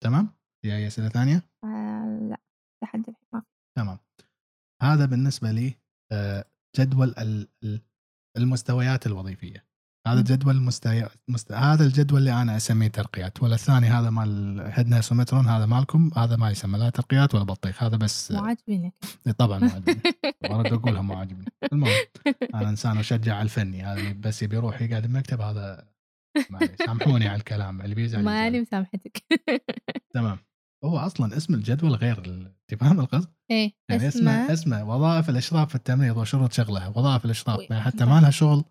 تمام؟ في أي أسئلة ثانية؟ آه لا لحد الحين. تمام. هذا بالنسبة لي آه، جدول ال- ال- المستويات الوظيفية. هذا. جدول المستوى مست... هذا الجدول اللي أنا أسميه ترقيات ولا الثاني هذا مال هدنا سومترون هذا مالكم هذا ما يسمى لا ترقيات ولا بطيخ هذا بس مو عاجبينك طبعا ما عجبني ورد أقولها ما عجبني المهم أنا إنسان أشجع على الفني هذا بس يبي يروح يقعد بمكتب هذا معليش سامحوني على الكلام اللي بيزعل يزعل. ماني مسامحتك تمام هو أصلا اسم الجدول غير انت فاهم القصد؟ إيه يعني اسمه اسمه وظائف الأشراف في التمريض وشروط شغلها وظائف الأشراف يعني حتى. ما لها شغل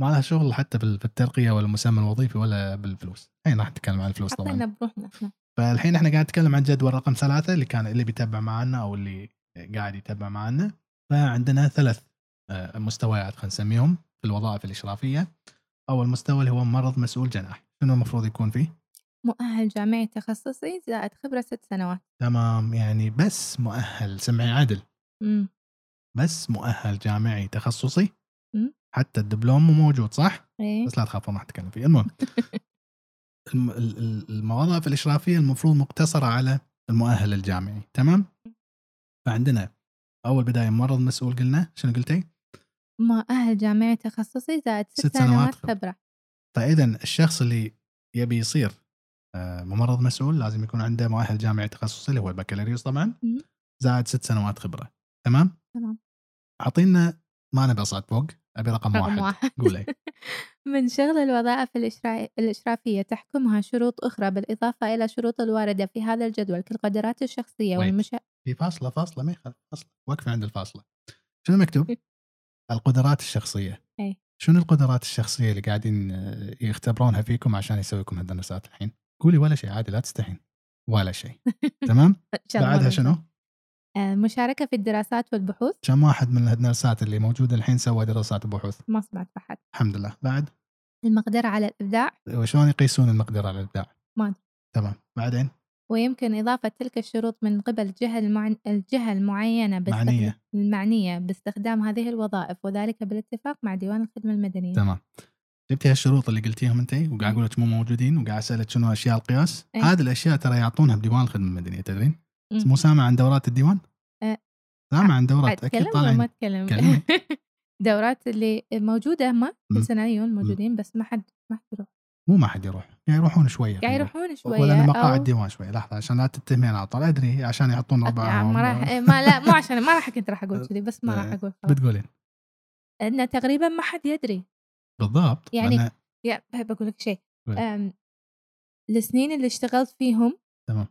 ما لها شغل حتى بال- بالترقيه ولا المسمى الوظيفي ولا بالفلوس. الحين راح نتكلم عن الفلوس طبعا. حطينا بروحنا إحنا فالحين إحنا قاعد نتكلم عن جدول رقم ثلاثة اللي كان اللي بيتبع معنا أو اللي قاعد يتبع معنا فعندنا ثلاث آه، مستويات خلينا نسميهم في الوظائف الإشرافية. أول مستوى اللي هو ممرض مسؤول جناح. شنو المفروض يكون فيه؟ مؤهل جامعي تخصصي زائد خبرة ست سنوات. تمام يعني بس مؤهل سمعي عدل. امم بس مؤهل جامعي تخصصي. مم. حتى الدبلوم مو موجود صح؟ إيه بس لا تخافون راح اتكلم فيه المهم الم- ال- ال- المواظف الإشرافية المفروض مقتصرة على المؤهل الجامعي تمام؟ فعندنا أول بداية ممرض مسؤول قلنا شنو قلتي؟ مؤهل جامعي تخصصي زائد ست, ست سنوات. خبرة فاذا الشخص اللي يبي يصير آه، ممرض مسؤول لازم يكون عنده مؤهل جامعي تخصصي اللي هو البكالوريوس طبعا. زائد ست سنوات خبرة تمام؟ تمام أعطينا ما نبي أصعد فوق أبي رقم, رقم واحد, واحد قولي من شغل الوظائف الإشرا- الإشرافية تحكمها شروط أخرى بالإضافة إلى شروط الواردة في هذا الجدول كالقدرات الشخصية. والمشا... في فاصلة فاصلة ما يخالف فاصلة وقفه عند الفاصلة شنو مكتوب؟ القدرات الشخصية أي. شنو القدرات الشخصية اللي قاعدين آه، يختبرونها فيكم عشان يسويكم هالدراسات الحين؟ قولي ولا شيء عادي لا تستحين ولا شيء تمام؟ بعدها شنو؟ آه، مشاركة في الدراسات والبحوث كم واحد من الدراسات اللي موجودة الحين سوى دراسات وبحوث؟ ما سمعت بحد الحمد لله بعد المقدرة على الإبداع وشلون يقيسون المقدرة على الإبداع؟ ما أدري. تمام بعدين ويمكن إضافة تلك الشروط من قبل الجهة, المعن... الجهة المعينة باستخد... معنية. المعنية باستخدام هذه الوظائف وذلك بالاتفاق مع ديوان الخدمة المدنية تمام جبتي هالشروط اللي قلتيهم أنت وقاعد أقول لك مو موجودين وقاعد أسألك شنو أشياء القياس إيه. هذه الأشياء ترى يعطونها بديوان الخدمة المدنية تدرين. مو سامع عن دورات الديوان؟ أه. سامع عن دورات أكيد ولا ما كلمي. دورات اللي موجودة هم سنة يجون موجودين بس ما حد ما حد يروح. مو ما حد يروح قاعد يروحون شوية خلينا يروحون. شوية ولا مقاعد أو- ديوان شوية لحظة عشان لا تتهمين على طول. أدري عشان يحطون آه، ربعهم ما راح إيه، ما لا مو عشان ما راح كنت راح أقول كذي بس ما راح آه، أقول خلاص. بتقولين. انه تقريبا ما حد يدري. بالضبط يعني بحب أقول لك شيء. السنين اللي اشتغلت فيهم تمام.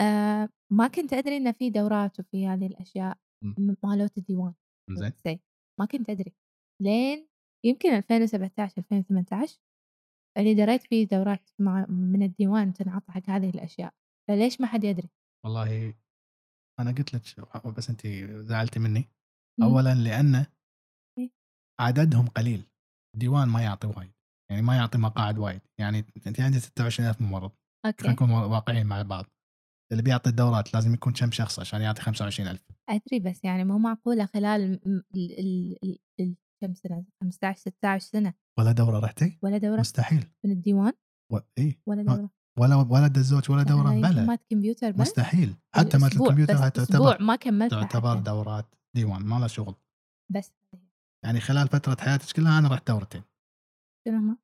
آه ما كنت أدري ان في دورات وفي هذه الأشياء مم. م- مالوت الديوان. زين. ما كنت أدري. لين يمكن 2017 2018 اللي دريت فيه دورات مع من الديوان تنعطى حق هذه الأشياء. فليش ما حد يدري؟ والله أنا قلت لك بس انت زعلتي مني. مم. اولا لأن إيه. عددهم قليل. الديوان ما يعطي وايد. يعني ما يعطي مقاعد وايد. يعني انت عندك 26000 ممرض. أوكي. نكون واقعيين مع بعض. اللي بيعطي الدورات لازم يكون كم شخص عشان يعطي 25000 أدري بس يعني مو معقولة خلال ال كم سنة؟ 15 16 سنة. ولا دورة رحتي؟ ولا دورة. مستحيل. من الديوان؟ و... اي ولا دورة. ولا ولا دزوج ولا دورة بلى. مات كمبيوتر بس. مستحيل. حتى مالت الكمبيوتر هاي تعتبر ما كملت تعتبر دورات ديوان ما لها شغل. بس. يعني خلال فترة حياتك كلها أنا رحت دورتين. شنو؟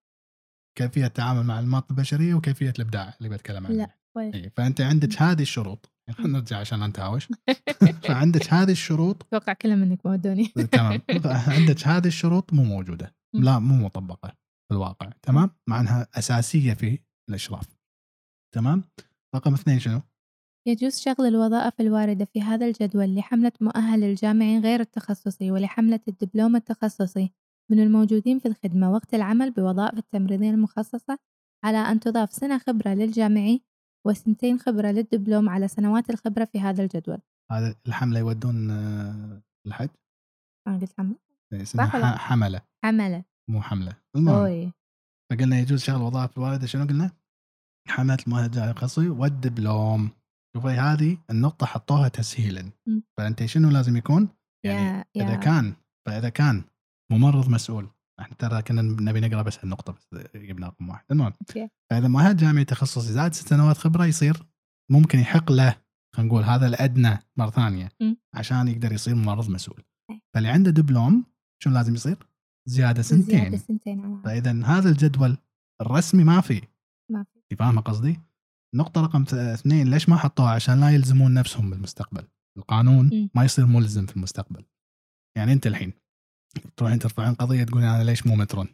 كيفية التعامل مع المواد البشرية وكيفية الإبداع اللي بتكلم عنه. لا. ولا إيه، فأنت عندك هذه الشروط. يعني خلينا نرجع عشان لا نتهاوش. فعندك هذه الشروط. أتوقع كلها منك ما ودوني تمام. عندك هذه الشروط مو موجودة. لا مو مطبقة في الواقع. تمام؟ مع أنها أساسية في الإشراف. تمام؟ رقم اثنين شنو؟ يجوز شغل الوظائف الواردة في هذا الجدول لحملة مؤهل الجامعي غير التخصصي ولحملة الدبلوم التخصصي من الموجودين في الخدمة وقت العمل بوظائف التمريضية المخصصة على أن تضاف سنة خبرة للجامعي وسنتين خبرة للدبلوم على سنوات الخبرة في هذا الجدول. هذا الحملة يودون آه، الحج أنا قلت حملة. إيه، اسمها صح ولا؟ ح- حملة. حملة. مو حملة المهم. فقلنا يجوز شغل وظائف الوالدة شنو قلنا؟ حملة المؤهل الجامعي القصي والدبلوم شوفي هذه النقطة حطوها تسهيلا. مم. فأنت شنو لازم يكون؟ يعني يا إذا يا كان فإذا كان ممرض مسؤول إحنا ترى كنا نبي نقرأ بس النقطة بس جبنا رقم واحد المهم. فإذا مؤهل جامعي تخصصي زاد ست سنوات خبرة يصير ممكن يحق له خلينا نقول هذا الأدنى مرة ثانية مم. عشان يقدر يصير ممرض مسؤول أي. فاللي عنده دبلوم شنو لازم يصير؟ زيادة سنتين زيادة سنتين. فإذا هذا الجدول الرسمي ما في ما في فاهمة قصدي؟ نقطة رقم اثنين ليش ما حطوها عشان لا يلزمون نفسهم بالمستقبل القانون مم. ما يصير ملزم في المستقبل يعني أنت الحين تروحين ترفعين قضية تقولين أنا ليش مو مترون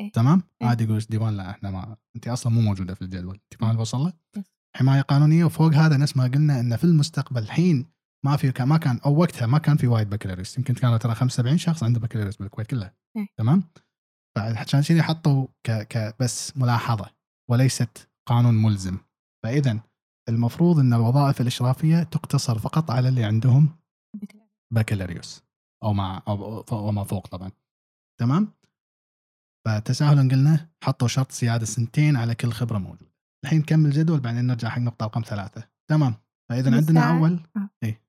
إيه. تمام؟ إيه. عادي يقول ديوان لا إحنا ما انت أصلا مو موجودة في الجدول انت فاهم له؟ يس. حماية قانونية وفوق هذا نفس ما قلنا انه في المستقبل الحين ما في كان ما كان أو وقتها ما كان في وايد بكالوريوس يمكن كانوا ترى 75 شخص عنده بكالوريوس بالكويت كلها إيه. تمام؟ فعشان كذي حطوا ك... ك بس ملاحظة وليست قانون ملزم فاذا المفروض إن الوظائف الإشرافية تقتصر فقط على اللي عندهم بكالوريوس أو مع أو وما فوق طبعا. تمام؟ فتساهلا قلنا حطوا شرط زيادة سنتين على كل خبرة موجودة. الحين نكمل جدول بعدين نرجع حق نقطة رقم ثلاثة. تمام؟ فإذا عندنا أول آه. اي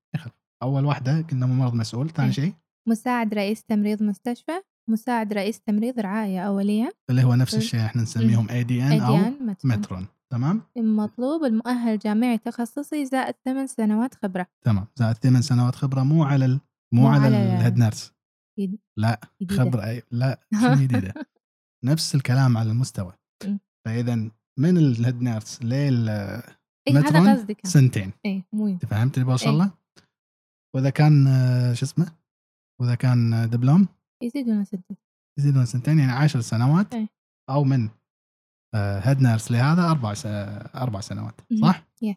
أول واحدة قلنا ممرض مسؤول ثاني إيه. شيء؟ مساعد رئيس تمريض مستشفى مساعد رئيس تمريض رعاية أولية. اللي هو نفس. الشيء إحنا نسميهم ADN أو matron. matron. تمام؟ المطلوب المؤهل جامعي تخصصي زائد ثمان سنوات خبرة. تمام. زائد ثمان سنوات خبرة مو على ال... مو, مو على, على- ال head nurse لا جديدة. خبره أي- لا شنو جديدة نفس الكلام على المستوى مم. فإذا من ال head nurse لل إيه matron هذا قصدي كان سنتين إيه مو فهمت اللي بوصل إيه. له؟ وإذا كان آه، شو اسمه؟ وإذا كان آه، دبلوم يزيدون ستة يزيدون سنتين يعني عشر سنوات إيه. أو من هيد نيرس لهذا أربع س... أربع سنوات. صح؟ Yes.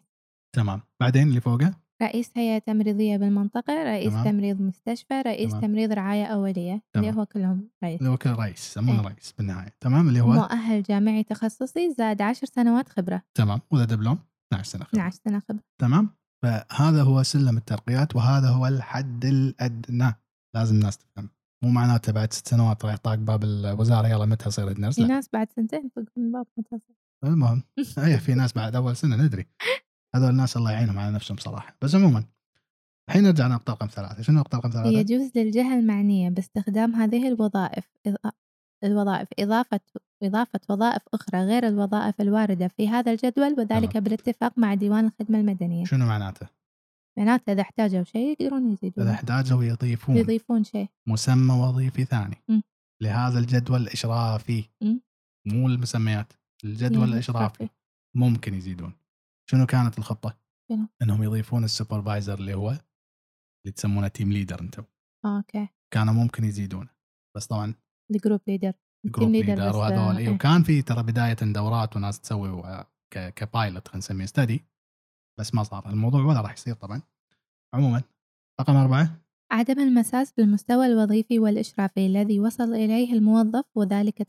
تمام بعدين اللي فوقه رئيس هيئة تمريضية بالمنطقة رئيس تمام. تمريض مستشفى رئيس تمام. تمريض رعاية أولية اللي تمام. هو كلهم رئيس اللي هو كل رئيس يسمونه إيه. رئيس بالنهاية تمام اللي هو مؤهل جامعي تخصصي زائد عشر سنوات خبرة تمام واذا دبلوم 12 سنة خبرة. 12 سنة خبرة تمام فهذا هو سلم الترقيات وهذا هو الحد الأدنى لازم الناس تفهم مو معناته بعد ست سنوات راح يطاق باب الوزارة يلا متى اصير هيد نيرس في ناس بعد سنتين فوق من باب متصل المهم اي في ناس بعد أول سنة ندري هذول الناس الله يعينهم على نفسهم صراحة بس عموما الحين نرجع لنقطه رقم ثلاثة شنو نقطه رقم ثلاثة؟ يجوز للجهة المعنية باستخدام هذه الوظائف الوظائف إضافة إضافة وظائف أخرى غير الوظائف الواردة في هذا الجدول وذلك تمام. بالاتفاق مع ديوان الخدمة المدنية شنو معناته؟ معناته إذا احتاجوا شيء يقدرون يزيدون إذا احتاجوا يضيفون يضيفون شيء مسمى وظيفي ثاني مم. لهذا الجدول الاشرافي مم. مو المسميات الجدول يعني الإشرافي إشرافي. ممكن يزيدون شنو كانت الخطة؟ شنو؟ إنهم يضيفون ال supervisor اللي هو اللي تسمونه team leader أنتم أوكي كانوا ممكن يزيدونه بس طبعا ال group leader group leader وهذول إيه. وكان في ترى بداية دورات وناس تسوي كبايلوت خلينا نسميه ستدي بس ما صار الموضوع ولا راح يصير طبعا عموما رقم أربعة عدم المساس بالمستوى الوظيفي والإشرافي الذي وصل إليه الموظف وذلك.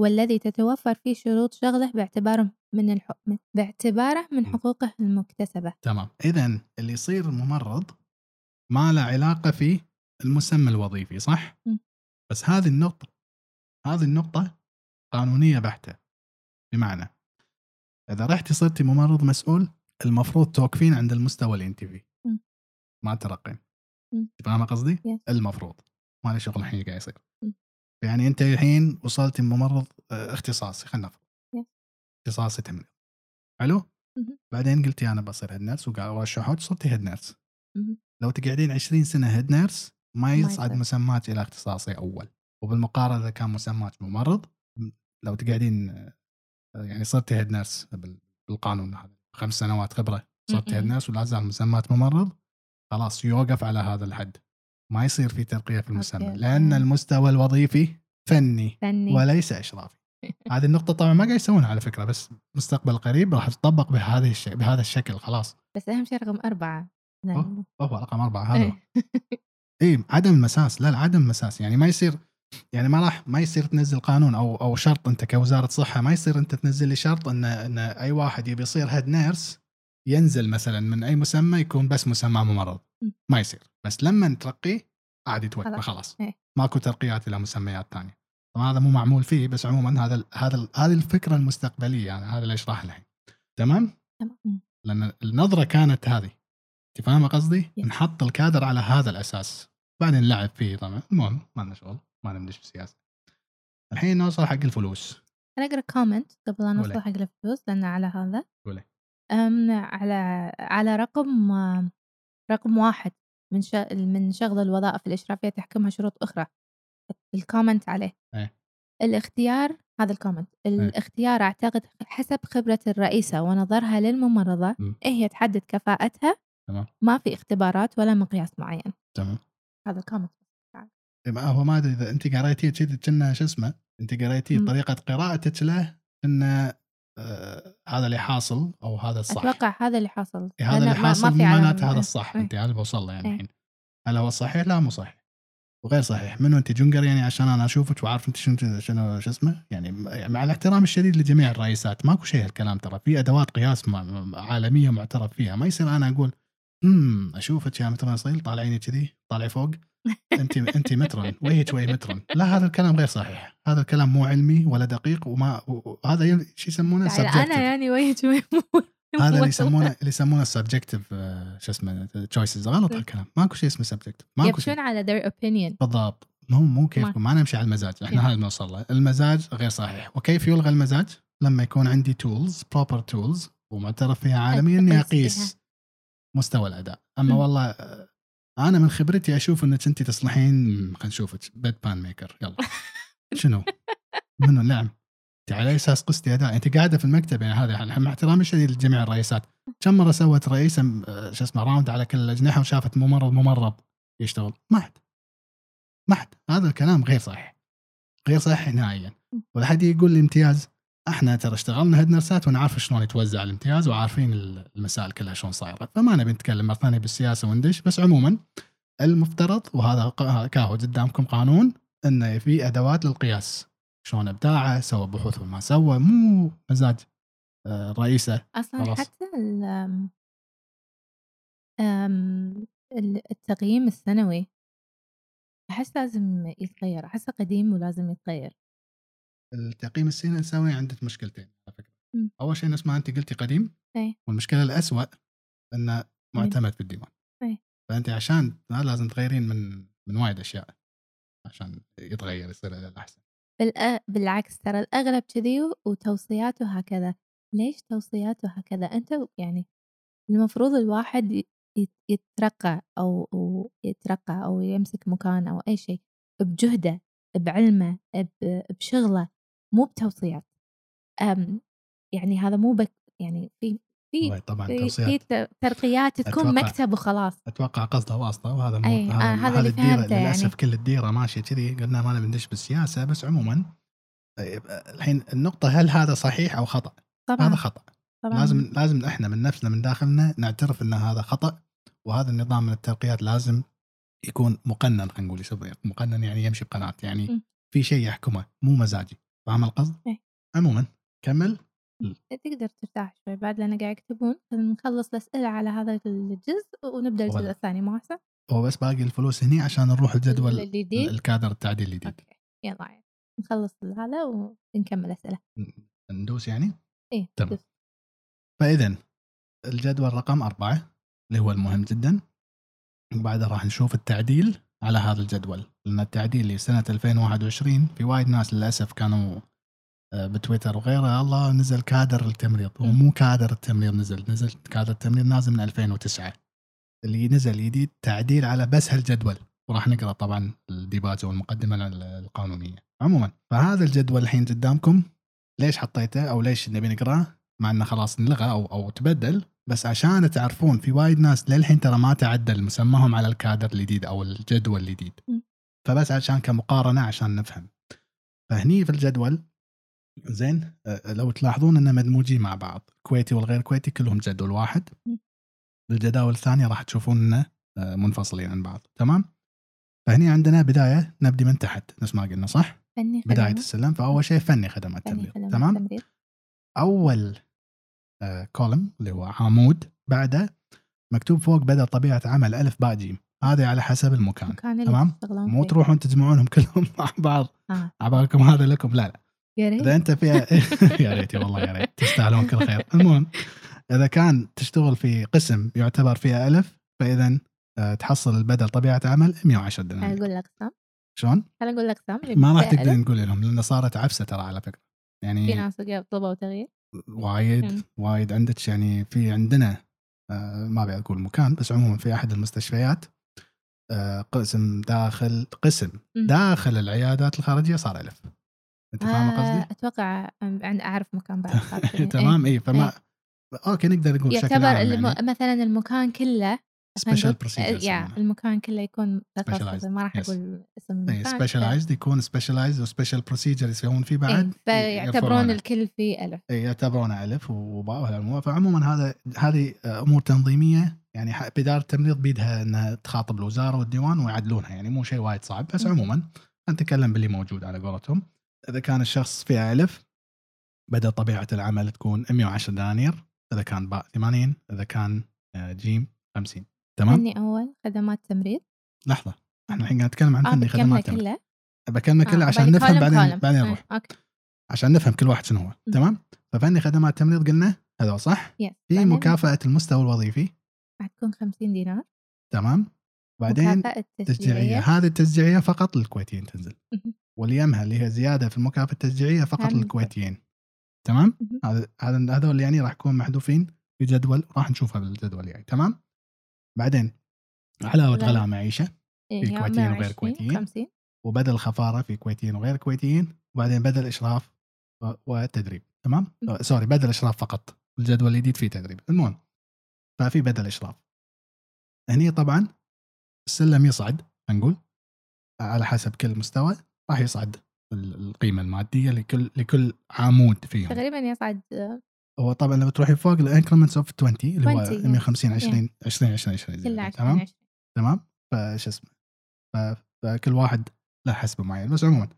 والذي تتوفر فيه شروط شغله باعتباره من الحكم باعتباره من م. حقوقه المكتسبة تمام اذا اللي يصير ممرض ما له علاقة في المسمى الوظيفي صح؟ م. بس هذه النقطة هذه النقطة قانونية بحتة بمعنى إذا رحتي صرتي ممرض مسؤول المفروض توقفين عند المستوى اللي انت فيه. ما ترقين م. فاهمه قصدي؟ Yes. المفروض ما لي شغل الحين قاعد يصير. يعني أنت الحين وصلتي ممرض آه، اختصاصي خلينا نفرض. اختصاصي تمريض حلو؟ بعدين قلتي أنا بصير head nurse ورشحوك صرتي head nurse. لو تقعدين 20 سنة head nurse ما يصعد. مسماك إلى اختصاصي أول وبالمقارنه إذا كان مسماك ممرض لو تقعدين آه، يعني صرتي head nurse بال- بالقانون هذا خمس سنوات خبرة صرتي head. nurse ولا زال مسماك ممرض خلاص يوقف على هذا الحد ما يصير في ترقية في المسمى أوكي. لأن المستوى الوظيفي فني فني وليس إشرافي هذه النقطة طبعا ما قاعد يسوونها على فكرة بس مستقبل قريب راح تطبق بهذه الشيء بهذا الشكل خلاص بس أهم شيء رقم أربعة. هو رقم أربعة هذا هو. إيه. اي عدم المساس لا لا عدم المساس يعني ما يصير يعني ما راح ما يصير تنزل قانون أو أو شرط أنت كوزارة صحة ما يصير أنت تنزل لي شرط إن إن أي واحد يبي يصير هيد نيرس ينزل مثلا من أي مسمى يكون بس مسمى ممرض. ما يصير. بس لما ترقيه عادي توقفه خلاص. إيه. ماكو ترقيات إلى مسميات ثانية. طبعا هذا مو معمول فيه بس عموما هذا ال هذا ال هذه الفكرة المستقبلية يعني هذا اللي اشرح الحين. تمام؟ تمام. لأن النظرة كانت هذه. أنت فاهمة قصدي؟ نحط الكادر على هذا الأساس. بعدين نلعب فيه طبعا. المهم ما لنا شغل. ما ندش في السياسة الحين نوصل حق الفلوس. أنا أقرأ comment قبل قولي. نوصل حق الفلوس لأن على هذا. قولي. على على رقم رقم واحد من ش... من شغل الوظائف الإشرافية تحكمها شروط أخرى ال comment عليه إيه. الاختيار هذا ال comment الاختيار أعتقد حسب خبرة الرئيسة ونظرها للممرضة م. إيه هي تحدد كفاءتها تمام. ما في اختبارات ولا مقياس معين تمام هذا ال comment إيه، ما هو ما أدري إذا انت قريتيه كنا شو اسمه انت قريتيه م. طريقة قراءتك له انه آه هذا اللي حاصل أو هذا الصح. أتوقع هذا اللي حصل إيه، هذا اللي حاصل ما معناته هذا إيه. الصح. إيه. أنت هذا اللي بوصل له يعني. الحين. هل هو صحيح؟ لا مو صحيح. وغير صحيح. منو أنت جنقر يعني؟ عشان أنا أشوفك وعارف أنت شنو شنو شو اسمه. يعني مع الاحترام الشديد لجميع الرئيسات. ماكو شيء هالكلام ترى. في أدوات قياس عالمية معترف فيها. ما يصير أنا أقول امم أشوفك يا صيل طالعيني كذي طالعي فوق. انت انت مترون وهيك وهي مترون لا هذا الكلام غير صحيح. هذا الكلام مو علمي ولا دقيق وما وهذا شو يسمونه؟ يعني أنا. يعني وجه شوي هذا اللي يسمونه اللي يسمونه subjective شو اسمه choices غلط الكلام ماكو شيء اسمه subjective ماكو شيء. على their opinion. بالضبط. مو مو كيفكم. ما نمشي على المزاج. إحنا هذا نوصل له. المزاج غير صحيح. وكيف يلغى المزاج؟ لما يكون عندي tools proper tools ومعترف فيها عالميا اني اقيس مستوى الأداء. أما. والله أنا من خبرتي أشوف إنك أنت تصلحين خلينا نشوفك بيد بان maker يلا. شنو؟ منو؟ نعم. أنت على أساس قستي اداء أنت قاعدة في المكتب يعني هذا مع احترامي الشديد لجميع الرئيسات. كم مرة سوت رئيسه شو اسمه round على كل الأجنحة وشافت ممرض ممرض يشتغل؟ ما حد. ما حد. هذا الكلام غير صحيح. غير صحيح نهائيا. ولا حد يقول لي امتياز. إحنا ترى اشتغلنا head نرسات ونعرف شلون يتوزع الامتياز وعارفين المسائل كلها شلون صايرة. فما نبي نتكلم مرة ثانية بالسياسة وندش بس عموما المفترض وهذا كاهو قدامكم قانون إنه في أدوات للقياس. شلون إبداعه سوى بحوث وما سوى مو مزاج آه، رئيسه. أصلا خلاص. حتى التقييم السنوي أحس لازم يتغير أحسه قديم ولازم يتغير. التقييم السنوي عندك مشكلتين على فكرة. م. أول شيء نفس ما أنت قلتي قديم أي. والمشكلة الأسوأ إنه معتمد في الديوان. أي. فأنت عشان لازم تغيرين من من وايد أشياء عشان يتغير يصير الأحسن. بالعكس ترى الأغلب كذي وتوصيات وهكذا ليش توصيات وهكذا أنت يعني المفروض الواحد يترقى أو يترقى أو يمسك مكان أو أي شيء بجهده بعلمه بشغله. مو بتوصيات. يعني هذا مو بك يعني في في طبعا في, في ترقيات تكون مكتب وخلاص. أتوقع قصده واسطة وهذا مو أي هذا, آه هذا اللي فهمته يعني. للأسف كل الديرة ماشية كذي قلنا ما نبي ندش بالسياسة بس عموما طيب الحين النقطة هل هذا صحيح أو خطأ؟ طبعا هذا خطأ. طبعا. لازم لازم إحنا من نفسنا من داخلنا نعترف إن هذا خطأ وهذا النظام من الترقيات لازم يكون مقنن خلينا نقول مقنن يعني يمشي بقناه يعني م. في شيء يحكمه مو مزاجي. فاهم القصد؟ إيه. عموما كمل. تقدر ترتاح شوي بعد لأن قاعد يكتبون نخلص الأسئلة على هذا الجزء ونبدأ الجزء الثاني مواسى هو بس باقي الفلوس هني عشان نروح الجدول الجديد الكادر التعديل الجديد أوكي يلا نخلص هذا ونكمل أسئلة. ندوس يعني؟ إيه تمام. فإذا الجدول رقم أربعة اللي هو المهم جدا. وبعدها راح نشوف التعديل. على هذا الجدول. لأن التعديل لسنة 2021 في وايد ناس للأسف كانوا آه، بتويتر وغيره الله نزل كادر التمريض هو مو كادر التمريض نزل نزل كادر التمريض نازل من 2009 اللي نزل جديد تعديل على بس هالجدول. وراح نقرأ طبعا الديباجه والمقدمه القانونية. عموما فهذا الجدول الحين قدامكم. ليش حطيته أو ليش نبي نقرأه؟ مع إنه خلاص انلغى أو أو تبدل بس عشان تعرفون في وايد ناس للحين ترى ما تعدل مسماهم على الكادر الجديد أو الجدول الجديد. فبس عشان كمقارنة عشان نفهم. فهني في الجدول زين لو تلاحظون ان مدموجين مع بعض. كويتي والغير كويتي كلهم جدول واحد. بالجداول الثانية راح تشوفون إنه منفصلين عن بعض. تمام؟ فهني عندنا بداية نبدي من تحت. نفس ما قلنا صح؟ فني بداية السلم. فأول شيء فني خدمات التمريض تمام. أول كولم اللي هو عمود بعده مكتوب فوق بدل طبيعة عمل ألف باء جيم. هذه على حسب المكان تمام؟ مو تروحون تجمعونهم كلهم مع بعض. آه. عبالكم هذا لكم. لا لا. يا ريت. إذا أنت فيها يا ريت والله يا ريت. تستاهلون كل خير. المهم إذا كان تشتغل في قسم يعتبر فيها ألف فاذا آه، تحصل البدل طبيعة عمل 110 دينار أقول لك سام شلون؟ خل أقول لك سام ما راح تقدرين تقولي لهم لأن صارت عفسة ترى على فكرة. يعني في ناس طلبوا تغيير وايد وايد عندك يعني في عندنا آه ما أبي أقول مكان بس عموما في أحد المستشفيات آه قسم داخل قسم داخل العيادات الخارجية صار ألف أنت فاهم آه قصدي؟ أتوقع أعرف مكان بعد تمام اي فما إيه. أوكي نقدر نقول الم... يعني. مثلا المكان كله special procedures يا المكان كله يكون ما راح أقول اسم المكان specialized يكون specialized و special procedure يسوون فيه بعد إيه فيعتبرون الكل في ألف. اي يعتبرونه ألف وباء فعموما هذا هذه أمور تنظيمية يعني بدار التمريض بيدها إنها تخاطب الوزارة والديوان ويعدلونها يعني مو شيء وايد صعب. بس عموما نتكلم باللي موجود على قولتهم. إذا كان الشخص فيها ألف بدأ طبيعة العمل تكون 110 دنانير. إذا كان باء 80 إذا كان آه، جيم 50 تمام؟ فني أول خدمات تمريض. لحظة إحنا الحين قاعد نتكلم عن آه فني خدمات تمريض. كله؟ بكلمه كله آه عشان نفهم بعدين بعدين نروح آه. عشان نفهم كل واحد شنو هو تمام؟ ففني خدمات تمريض قلنا هذا صح. في مكافأة المستوى الوظيفي. راح تكون 50 دينار. تمام؟ بعدين تشجيعية هذه التشجيعية فقط للكويتيين تنزل. واليمها اللي هي زيادة في المكافأة التشجيعية فقط للكويتيين. تمام؟ هذا هذول يعني راح يكون محذوفين في جدول راح نشوفها بالجدول يعني تمام؟ بعدين علاوه لا. غلاء معيشة إيه، في كويتيين وغير 120 كويتيين. 50 وبدل خفارة في كويتيين وغير كويتيين وبعدين بدل إشراف و- وتدريب تمام. أو sorry بدل إشراف فقط الجدول الجديد فيه تدريب المهم ففي بدل إشراف هني طبعا السلم يصعد نقول على حسب كل مستوى راح يصعد ال- القيمة المادية لكل لكل عمود فيهم تقريبا يصعد آه، هو طبعا لما تروحي فوق ال increments of 20 اللي هو 20 150 20 20 20 20 زي كله كذا، 20 تمام؟ 20 تمام؟ فش اسمه؟ فكل واحد له حسبة معين بس عموما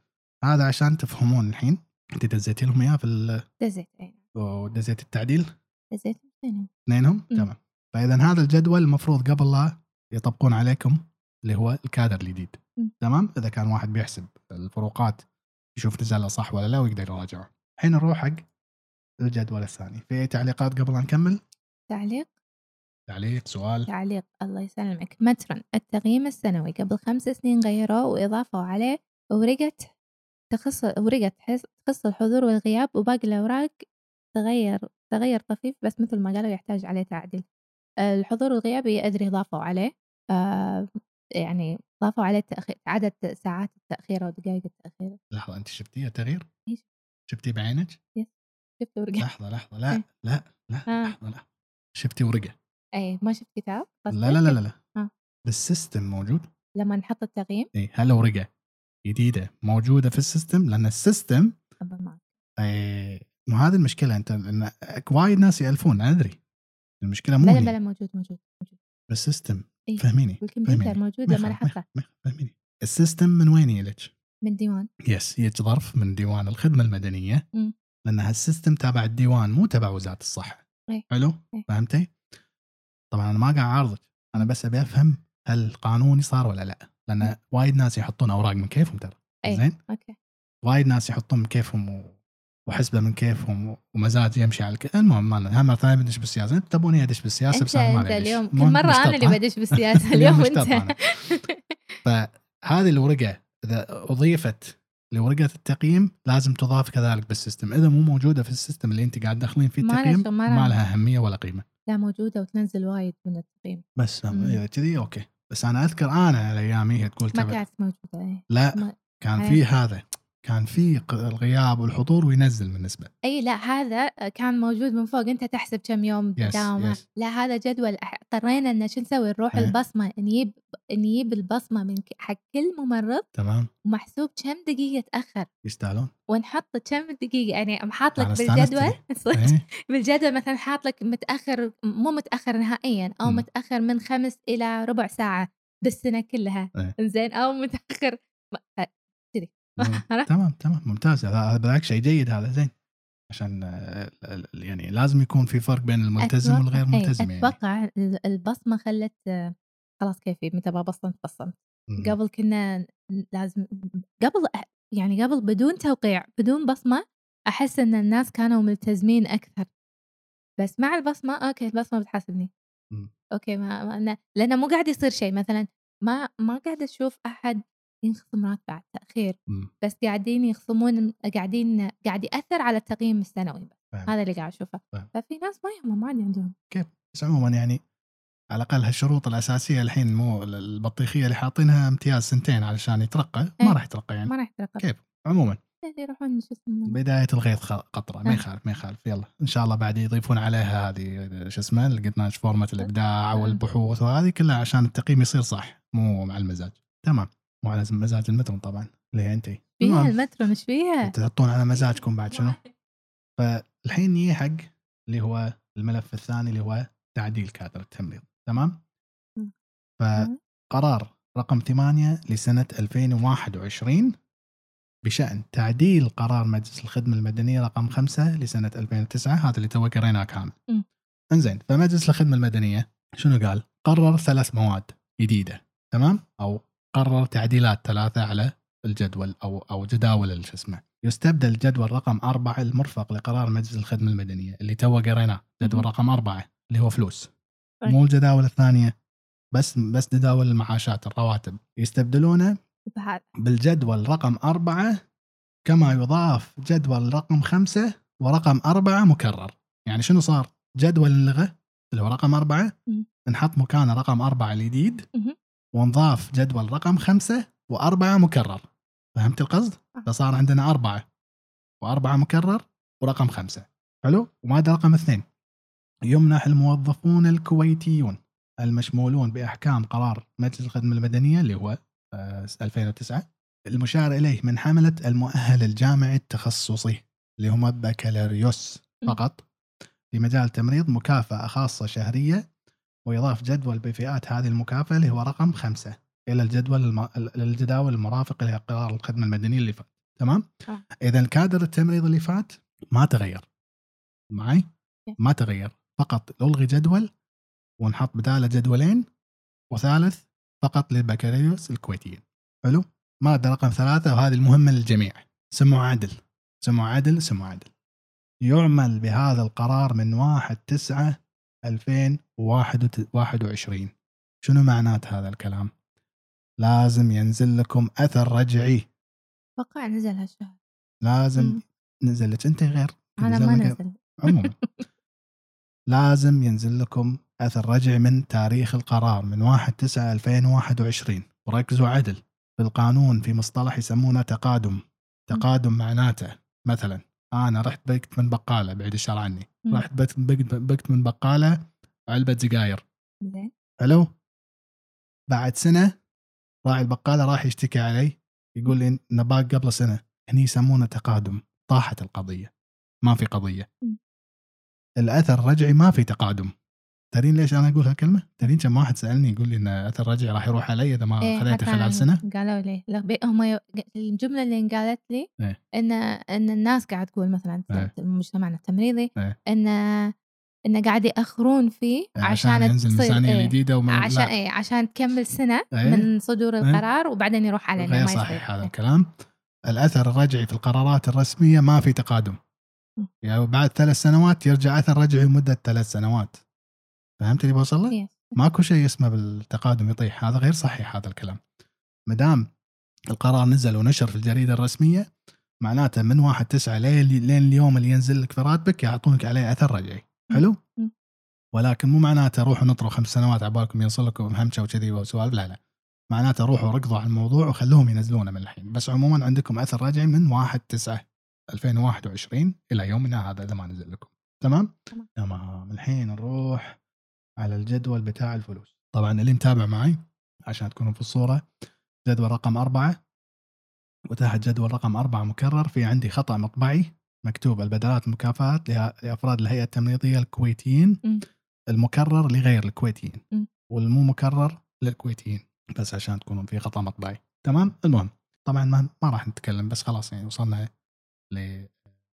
هذا عشان تفهمون الحين. انت دزيتي لهم إياه في ال- دزيت نعم. ودزيت التعديل؟ دزيت اثنينهم. اثنينهم. تمام. فإذا هذا الجدول المفروض قبل لا يطبقون عليكم اللي هو الكادر الجديد. تمام؟ إذا كان واحد بيحسب الفروقات يشوف نزل صح ولا لا ويقدر يراجعه. الحين نروح حق الجدول الثاني. في تعليقات قبل لا نكمل؟ تعليق؟ تعليق سؤال. تعليق الله يسلمك. مترا التقييم السنوي قبل خمس سنين غيروه وإضافوا عليه ورقة تخص ورقة تخص الحضور والغياب وباقي الأوراق تغير تغير طفيف بس مثل ما قالوا يحتاج عليه تعديل. الحضور والغياب أدري ضافوا عليه. آه يعني ضافوا عليه تأخير عدد ساعات التأخير أو دقائق التأخير. لحظة أنت شفتيه تغيير؟ شفتيه بعينك؟ شفت ورقة لحظة لحظة. لا إيه. لا لا آه. لحظة لا شفتي ورقه أي ما شفت كتاب؟ لا؟ لا لا لا, لا. آه. بال system موجود؟ لما نحط التقييم اي هل ورقه جديدة. موجودة في ال system؟ لأن ال system إيه مو هذه المشكلة. أنت لأن وايد ناس يألفون. أنا أدري. المشكلة مو بلا هني بلا موجود موجود موجود. بال system إيه. فهميني والكمبيوتر فهميني. موجود ما لما نحطه فهميني. ال system من وين يلج؟ من ديوان. yes يج ظرف من ديوان الخدمة المدنية. لأن هال system تابع الديوان مو تبع وزارة الصحة إيه. حلو إيه. فهمتي؟ طبعا أنا ما قاعد أعارضك أنا بس أبي أفهم هل قانوني صار ولا لا؟ لأن وايد ناس يحطون أوراق من كيفهم ترى إيه. زين؟ أوكي وايد ناس يحطون من كيفهم و... وحسبه من كيفهم ومزاج يمشي على الك... المهم ما. هم ثانية بدش بالسياسة إنت تبوني ادش بالسياسة بس أنا ما. اليوم كل مرة أنا اللي؟ بدش بالسياسة اليوم أنت. فهذه الورقة إذا أضيفت لورقة التقييم لازم تضاف كذلك بال system. إذا مو موجودة في ال system اللي أنت قاعد داخلين فيه التقييم ما لها- ما لها أهمية ولا قيمة. لا موجودة وتنزل وايد من التقييم. بس. إذا كذي أوكي. بس أنا أذكر أنا على أيامي هي تقول ما كانت موجودة اي لا كان إيه. في هذا. كان في الغياب والحضور وينزل من نسبه إي لا هذا كان موجود من فوق. أنت تحسب كم يوم yes، داوم yes. لا هذا جدول. اضطرينا إن شو نسوي؟ نروح إيه. البصمة. نجيب نجيب البصمة من حق كل ممرض تمام. ومحسوب كم دقيقة تأخر. يستاهلون ونحط كم دقيقة. يعني حاط لك بالجدول إيه؟ بالجدول مثلا حاط لك متأخر مو متأخر نهائيا أو مم. متأخر من خمس إلى ربع ساعة بالسنة كلها. إيه. زين أو متأخر ف- كذي مم. عرفت؟ تمام تمام ممتاز. هذا بالعكس شيء جيد هذا. زين. عشان آه، يعني لازم يكون في فرق بين الملتزم والغير إيه، ملتزم يعني. أتوقع ال- البصمة خلت آه، خلاص كيفي متى ما بصمت بصمت. قبل كنا لازم قبل يعني قبل بدون توقيع بدون بصمة أحس إن الناس كانوا ملتزمين أكثر. بس مع البصمة أوكي البصمة بتحاسبني. أوكي ما, لأنه مو قاعد يصير شيء. مثلا ما ما قاعد أشوف أحد ينخصم راتبه على التاخير مم. بس قاعدين يخصمون قاعدين قاعد يأثر على التقييم السنوي فاهم. هذا اللي قاعد أشوفه. ففي ناس ما يهمهم ما عندهم. بس عموما يعني على الأقل هالشروط الأساسية الحين مو البطيخية اللي حاطينها امتياز سنتين علشان يترقى ما إيه. راح يترقى يعني. ما راح يترقب كيف؟ عموما. يروحون شو اسمه. بداية الغيث قطرة. ما آه. يخالف ما يخالف. يلا. إن شاء الله بعد يضيفون عليها هذه شو اسمه اللي قلنا فورمة الإبداع. والبحوث وهذه كلها عشان التقييم يصير صح مو مع المزاج. تمام. مو على مزاج المترو طبعا. اللي هي أنت؟ فيها المترو مش فيها. تحطون على مزاجكم بعد شنو؟ فالحين نجي حق اللي هو الملف الثاني اللي هو تعديل كادر التمريض. تمام. فقرار رقم 8 لسنة 2021 بشأن تعديل قرار مجلس الخدمة المدنية رقم 5 لسنة 2009 هذا اللي تو قريناه كامل. إنزين فمجلس الخدمة المدنية شنو قال؟ قرر ثلاث مواد جديدة. تمام؟ أو قرر تعديلات ثلاثة على الجدول أو أو جداول شو اسمه يستبدل جدول رقم أربعة المرفق لقرار مجلس الخدمة المدنية اللي تو قريناه جدول. رقم أربعة اللي هو فلوس طيب. مو الجداول الثانية بس بس تداول المعاشات الرواتب يستبدلونه بالجدول رقم أربعة كما يضاف جدول رقم خمسة ورقم أربعة مكرر يعني شنو صار جدول اللغة اللي هو رقم أربعة. نحط مكانه رقم أربعة الجديد. ونضاف جدول رقم خمسة وأربعة مكرر فهمت القصد؟ آه. فصار عندنا أربعة وأربعة مكرر ورقم خمسة حلو؟ وماذا رقم اثنين يمنح الموظفون الكويتيون المشمولون بأحكام قرار مجلس الخدمة المدنية اللي هو آه، 2009 المشار إليه من حملة المؤهل الجامعي التخصصي اللي هم بكالوريوس فقط في مجال التمريض مكافأة خاصة شهرية ويضاف جدول بفئات هذه المكافأة اللي هو رقم خمسة إلى الجدول الم... الجداول المرافق لقرار الخدمة المدنية اللي فات تمام؟ آه. إذا الكادر التمريض اللي فات ما تغير معي؟ ما تغير فقط نلغي جدول ونحط بدالة جدولين وثالث فقط للبكالوريوس الكويتيين حلو؟ مادة رقم ثلاثة وهذه المهمة للجميع سمو عدل سمو عدل سمو عدل يعمل بهذا القرار من 1 9 2021 شنو معنات هذا الكلام؟ لازم ينزل لكم أثر رجعي. أتوقع نزل هالشهر. لازم مم. نزل لك. أنت غير. أنا ما نزل. عموما. لازم ينزل لكم أثر رجعي من تاريخ القرار من 1 9 2021 وركزوا عدل. في القانون في مصطلح يسمونه تقادم. تقادم معناته مثلا أنا رحت بكت من بقالة بعيد الشر عني. رحت بكت, من بقالة علبة سجاير زين. حلو؟ بعد سنة راعي البقالة راح يشتكي علي يقول لي نباك قبل سنة. هني يسمونه تقادم طاحت القضية. ما في قضية. الأثر الرجعي ما في تقادم. تدرين ليش أنا أقول هالكلمة؟ تدرين كم واحد سألني يقول لي إن أثر رجعي راح يروح علي إذا ما إيه، خلال سنة؟ قالوا لي هم الجملة اللي انقالت لي إيه. إن إن الناس قاعد تقول مثلا إيه. مجتمعنا التمريضي إيه. إن إن قاعد يأخرون فيه عشان, عشان ينزل ميزانيه إيه. جديدة وما عشان إيه عشان تكمل سنة إيه. من صدور القرار وبعدين يروح علينا غير صحيح هذا إيه. الكلام الأثر الرجعي في القرارات الرسمية ما في تقادم. يعني بعد ثلاث سنوات يرجع أثر رجعي لمدة ثلاث سنوات فهمت اللي بوصل لك؟ يس. ماكو شيء اسمه بالتقادم يطيح. هذا غير صحيح هذا الكلام. ما دام القرار نزل ونشر في الجريدة الرسمية معناته من 1 9 لين لين اليوم اللي ينزل لك في راتبك يعطونك عليه أثر رجعي. حلو. ولكن مو معناته روحوا نطروا خمس سنوات عبالكم يوصل لكم همشة وكذي وسوالف. لا لا. معناته روحوا ركضوا على الموضوع وخلوهم ينزلونه من الحين. بس عموما عندكم أثر رجعي من 1 9 2021 إلى يومنا هذا إذا ما نزل لكم. تمام. تمام. الحين نروح على الجدول بتاع الفلوس. طبعا اللي متابع معي عشان تكونوا في الصورة جدول رقم أربعة. وتحت جدول رقم أربعة مكرر في عندي خطأ مطبعي مكتوب البدلات مكافآت لأفراد الهيئة التمريضية الكويتيين مم. المكرر لغير الكويتيين. والمو مكرر للكويتيين. بس عشان تكونوا في خطأ مطبعي. تمام؟ المهم طبعا ما, ما راح نتكلم بس خلاص يعني وصلنا ل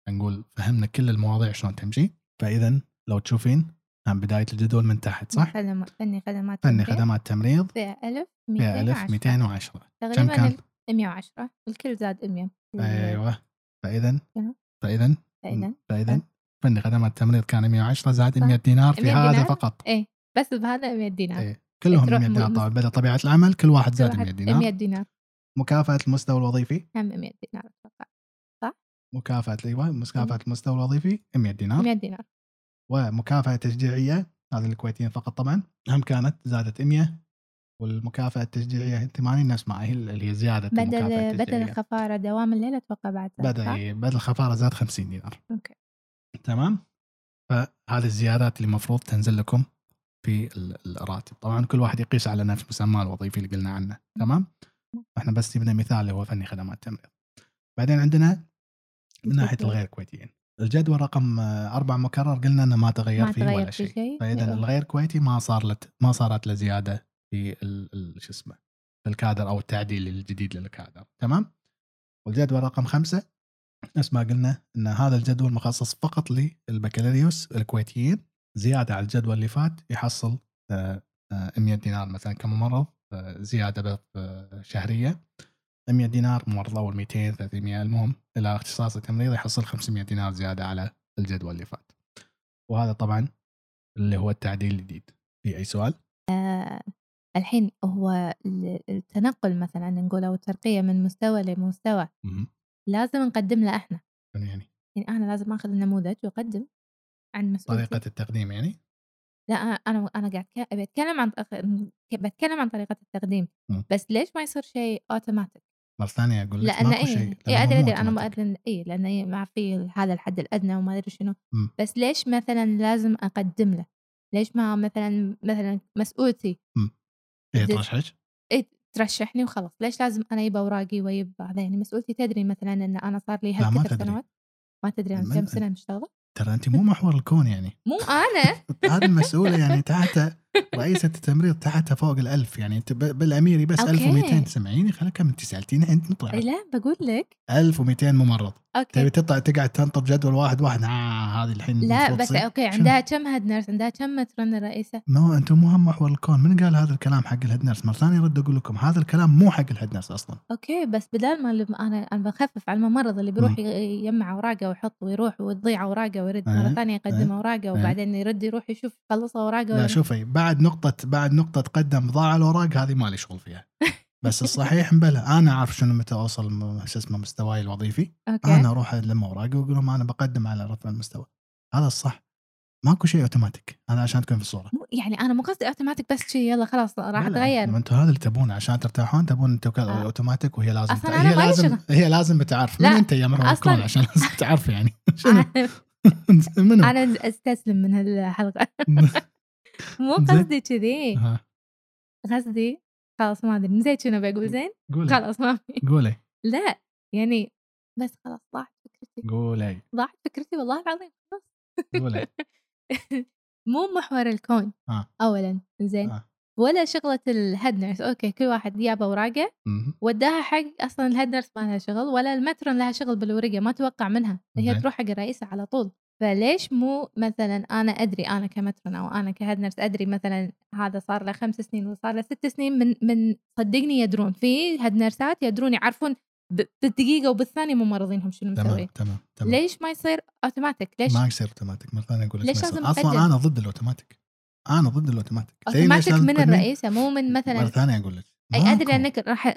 نقول فهمنا كل المواضيع شلون تمشي. فإذا لو تشوفين هم بداية الجدول من تحت صح؟ خدمات فني خدمات فني تمريض. خدمات تمريض. فيها 1000 فيها 1210 كم تقريبا كان؟ 110 الكل زاد 100 أيوه. فاذا شنو؟ فاذا فإذا فاذا فني خدمات التمريض كان 110 زائد صح. 100 دينار في 100 هذا؟ فقط. إيه. بس بهذا 100 دينار. إيه. كلهم تروح 100 دينار. طبعا بدل طبيعة العمل كل واحد زاد واحد 100 دينار. 100 دينار. مكافأة المستوى الوظيفي؟ هم 100 دينار أتوقع مكافأة أيوه. مكافأة المستوى الوظيفي 100 دينار. 100 دينار. ومكافأة تشجيعية هذه الكويتيين فقط طبعا هم كانت زادت 100 والمكافأة التشجيعية 80 نفس ما هي اللي هي زيادة المكافأة بدل بدل الخفارة دوام الليل أتوقع بعد بدل بدل الخفارة زاد 50 دينار. أوكي. تمام؟ فهذه الزيادات اللي المفروض تنزل لكم في ال- الراتب. طبعا كل واحد يقيس على نفس مسماه الوظيفي اللي قلنا عنه. تمام؟ إحنا بس جبنا مثال اللي هو فني خدمات تمريض. بعدين عندنا من ناحية. الغير كويتيين. الجدول رقم آه، أربعة مكرر قلنا إنه ما تغير ما فيه تغير ولا شيء شيء. فإذا إيه. الغير كويتي ما صار لت ما صارت له زيادة في شو اسمه في الكادر أو التعديل الجديد للكادر تمام والجدول رقم خمسة نفس ما قلنا إن هذا الجدول مخصص فقط للبكالوريوس الكويتيين زيادة على الجدول اللي فات يحصل آه، آه، 100 دينار مثلا كممرض آه، زيادة آه، شهرية 100 دينار ممرض اول 200 300 المهم إلى اختصاص التمريض يحصل 500 دينار زيادة على الجدول اللي فات. وهذا طبعا اللي هو التعديل الجديد. في أي سؤال؟ الحين هو ال- التنقل مثلا نقول أو الترقية من مستوى لمستوى. لازم نقدم له إحنا. شنو يعني. يعني أنا لازم اخذ النموذج واقدم عن مسؤوليتي طريقة التقديم يعني؟ لا أنا أنا قاعد أتكلم عن بتكلم عن طريقة التقديم. مم. بس ليش ما يصير شيء اوتوماتيك مرة ثانية أقول لك لأن إيه شيء. لأن إيه أدري أدري أنا ما أدري اي لأن إيه ما في هذا الحد الأدنى وما أدري شنو م. بس ليش مثلا لازم أقدم له؟ ليش ما مثلا مثلا مسؤولتي م. إيه ترشحك؟ اي ترشحني وخلص ليش لازم أنا أجيب أوراقي وأجيب هذا يعني مسؤولتي تدري مثلا إن أنا صار لي هالكثر سنوات ما تدري أنا كم سنة مشتغلة؟ ترى أنت مو محور الكون يعني مو أنا هذه المسؤولة يعني تحت رئيسه التمريض تحتها فوق الألف يعني أنت ب- بالأميري بس أوكي. 1200 سمعيني خليك كم؟ أنت سألتيني انت نطلع لا بقول لك. 1200 ممرض. تبي أوكي تطلع تقعد تنطب جدول واحد واحد آه هذه الحين لا بس. أوكي شنو؟ عندها كم head nurse عندها كم matron الرئيسه ما أنتم مو هم محور الكون. من قال هذا الكلام حق ال head nurse مرة ثانية أرد أقول لكم هذا الكلام مو حق ال head nurse أصلا. okay بس بدال ما أنا أنا بخفف على الممرض اللي بيروح يجمع أوراقه ويحط ويروح وتضيع أوراقه ويرد إيه، مره ثانية يقدم إيه، أوراقه إيه. وبعدين يرد يروح يشوف خلص أوراقه لا شوفي بعد نقطة بعد نقطة قدم ضاع الاوراق هذه مالي شغل فيها. بس الصحيح مبلى أنا عارف شنو متى أوصل م- شو اسمه مستواي الوظيفي. okay. أنا أروح الم اوراقي وأقول لهم أنا بقدم على رفع المستوى. هذا الصح. ماكو شيء أوتوماتيك. هذا عشان تكون في الصورة. يعني أنا مو قصدي أوتوماتيك بس شي يلا خلاص راح اتغير ما أنتم هذا اللي تبونه. عشان ترتاحون تبون أنتم آه. أوتوماتيك وهي لازم أصلاً هي أنا لازم شغل. هي لازم بتعرف. من أنت يا أصلاً- الكون عشان لازم تعرف يعني. شنو؟ منو؟ أنا أستسلم من هالحلقة. مو. قصدي كذي قصدي خلاص ما ادري نسيت شنو بقول زين قولي خلاص ما في قولي لا يعني بس خلاص ضاعت فكرتي قولي ضاعت فكرتي والله العظيم خلاص قولي مو محور الكون آه. اولا زين آه. ولا شغلة ال head nurse okay كل واحد جاب اوراقه. وداها حق أصلا ال head nurse ما لها شغل ولا ال matron لها شغل بالورقة ما توقع منها. هي. تروح حق الرئيسه على طول. فليش مو مثلا أنا أدري أنا ك matron أو أنا ك head nurse أدري مثلا هذا صار له خمس سنين وصار له ست سنين من من صدقني يدرون في head nurse ات يدرون يعرفون ب- بالدقيقة وبالثانية ممرضينهم شنو تمام مسوي تمام تمام ليش ما يصير اوتوماتيك ليش ما يصير اوتوماتيك مرة ثانية أقول لك ليش. لازم أصلا؟ أنا ضد الاوتوماتيك أنا ضد ال automatic automatic من؟ الرئيسة مو من مرة مثلا ثانية أقول لك أي أدري. انك راح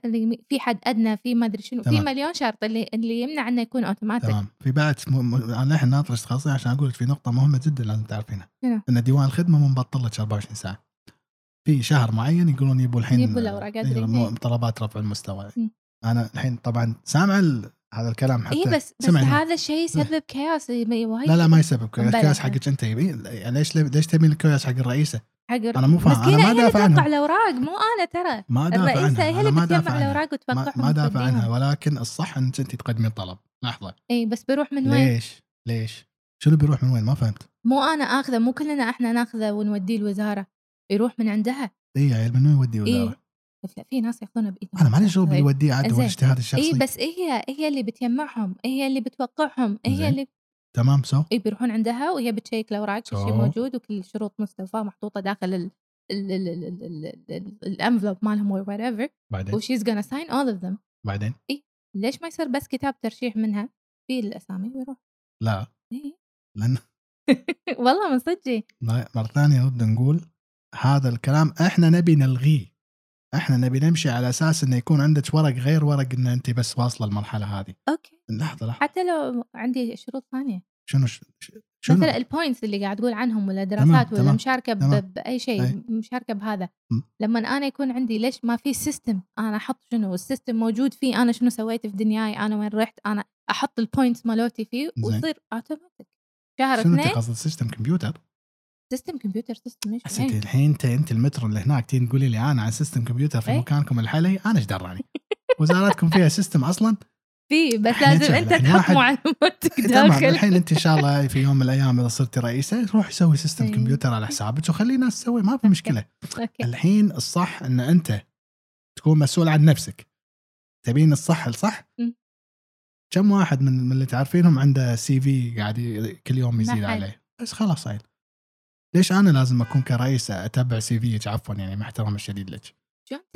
في حد أدنى في ما أدري شنو في. مليون شرط اللي اللي يمنع إنه يكون أوتوماتيك تمام في بعد م... م... أنا الحين ناطر تخلصي عشان أقول لك في نقطة مهمة جدا لازم تعرفينها؟ إن ديوان الخدمة مو مبطل لك 24 ساعة في شهر معين يقولون يبوا الحين يبوا الأوراق، أدري. إيه، إيه. طلبات رفع المستوى مم. أنا الحين طبعا سامع. هذا الكلام حتى اي إيه، بس بس. هذا الشيء يسبب chaos وايد لا لا ما يسبب كياس. كياس حقك أنت يبي يعني ليش ليش تبين ال chaos حق الرئيسة؟ حق أنا مو فاهم، مسكينة ما هي اللي دافع عنها. توقع الأوراق مو أنا ترى ما دافع عنها هي اللي بتجمع الأوراق وتوقعهم ما دافع عنها. ولكن الصح إنك أنت تقدمين طلب لحظة إي بس بيروح من وين؟ ليش؟ ليش؟ شنو بيروح من وين؟ ما فهمت مو أنا آخذه مو كلنا إحنا ناخذه ونوديه الوزارة يروح من عندها إي من وين يودي وزاره؟ إيه. في ناس ياخذونه بإيدهم أنا مالي شغل طيب. باللي عاد زين. والاجتهاد الشخصي إي بس هي هي اللي بتجمعهم هي اللي بتوقعهم هي. اللي تمام so اي بيروحون عندها وهي بتشيك الاوراق كل شيء موجود وكل الشروط مستوفاة محطوطه داخل ال ال envelope مالهم whatever بعدين؟ و she is sign all of them بعدين؟ اي ليش ما يصير بس كتاب ترشيح منها؟ في الأسامي ويروح لا. إيه؟ لأن والله من صدقي. مرة ثانية نرد نقول هذا الكلام إحنا نبي نلغيه. إحنا نبي نمشي على أساس إنه يكون عندك ورق غير ورق إن أنت بس واصلة المرحله هذه. okay. لحظة لحظة. حتى لو عندي شروط ثانية. شنو ش- شنو؟ مثلا ال points اللي قاعد تقول عنهم ولا دراسات ولا تمام، مشاركة ب- تمام. بأي شيء أي. مشاركة بهذا. م. لما أنا يكون عندي ليش ما في system أنا أحط شنو؟ ال system موجود فيه أنا شنو سويت في دنياي؟ أنا وين رحت؟ أنا أحط ال points مالوتي فيه. ويصير اوتوماتيك شهر شنو أنت اثنين قصدك system كمبيوتر؟ system كمبيوتر system إيش انت إيه. الحين انت أنت ال matron اللي هناك تين تقولي لي أنا عن system كمبيوتر في إيه. مكانكم الحالي أنا إيش دراني؟ وزاراتكم فيها system أصلا في بس لازم. أنت تحط معلوماتك داخل الحين أنت إن شاء الله في يوم من الأيام إذا صرتي رئيسة روح سوي system إيه. كمبيوتر على حسابك وخلي ناس تسوي ما في. مشكلة الحين الصح إن أنت تكون مسؤول عن نفسك تبين الصح الصح. كم واحد من من اللي تعرفينهم عنده CV قاعد كل يوم يزيد. عليه بس خلاص عيل ليش أنا لازم أكون كرئيس اتبع CV ك عفوا يعني مع احترامي الشديد لك.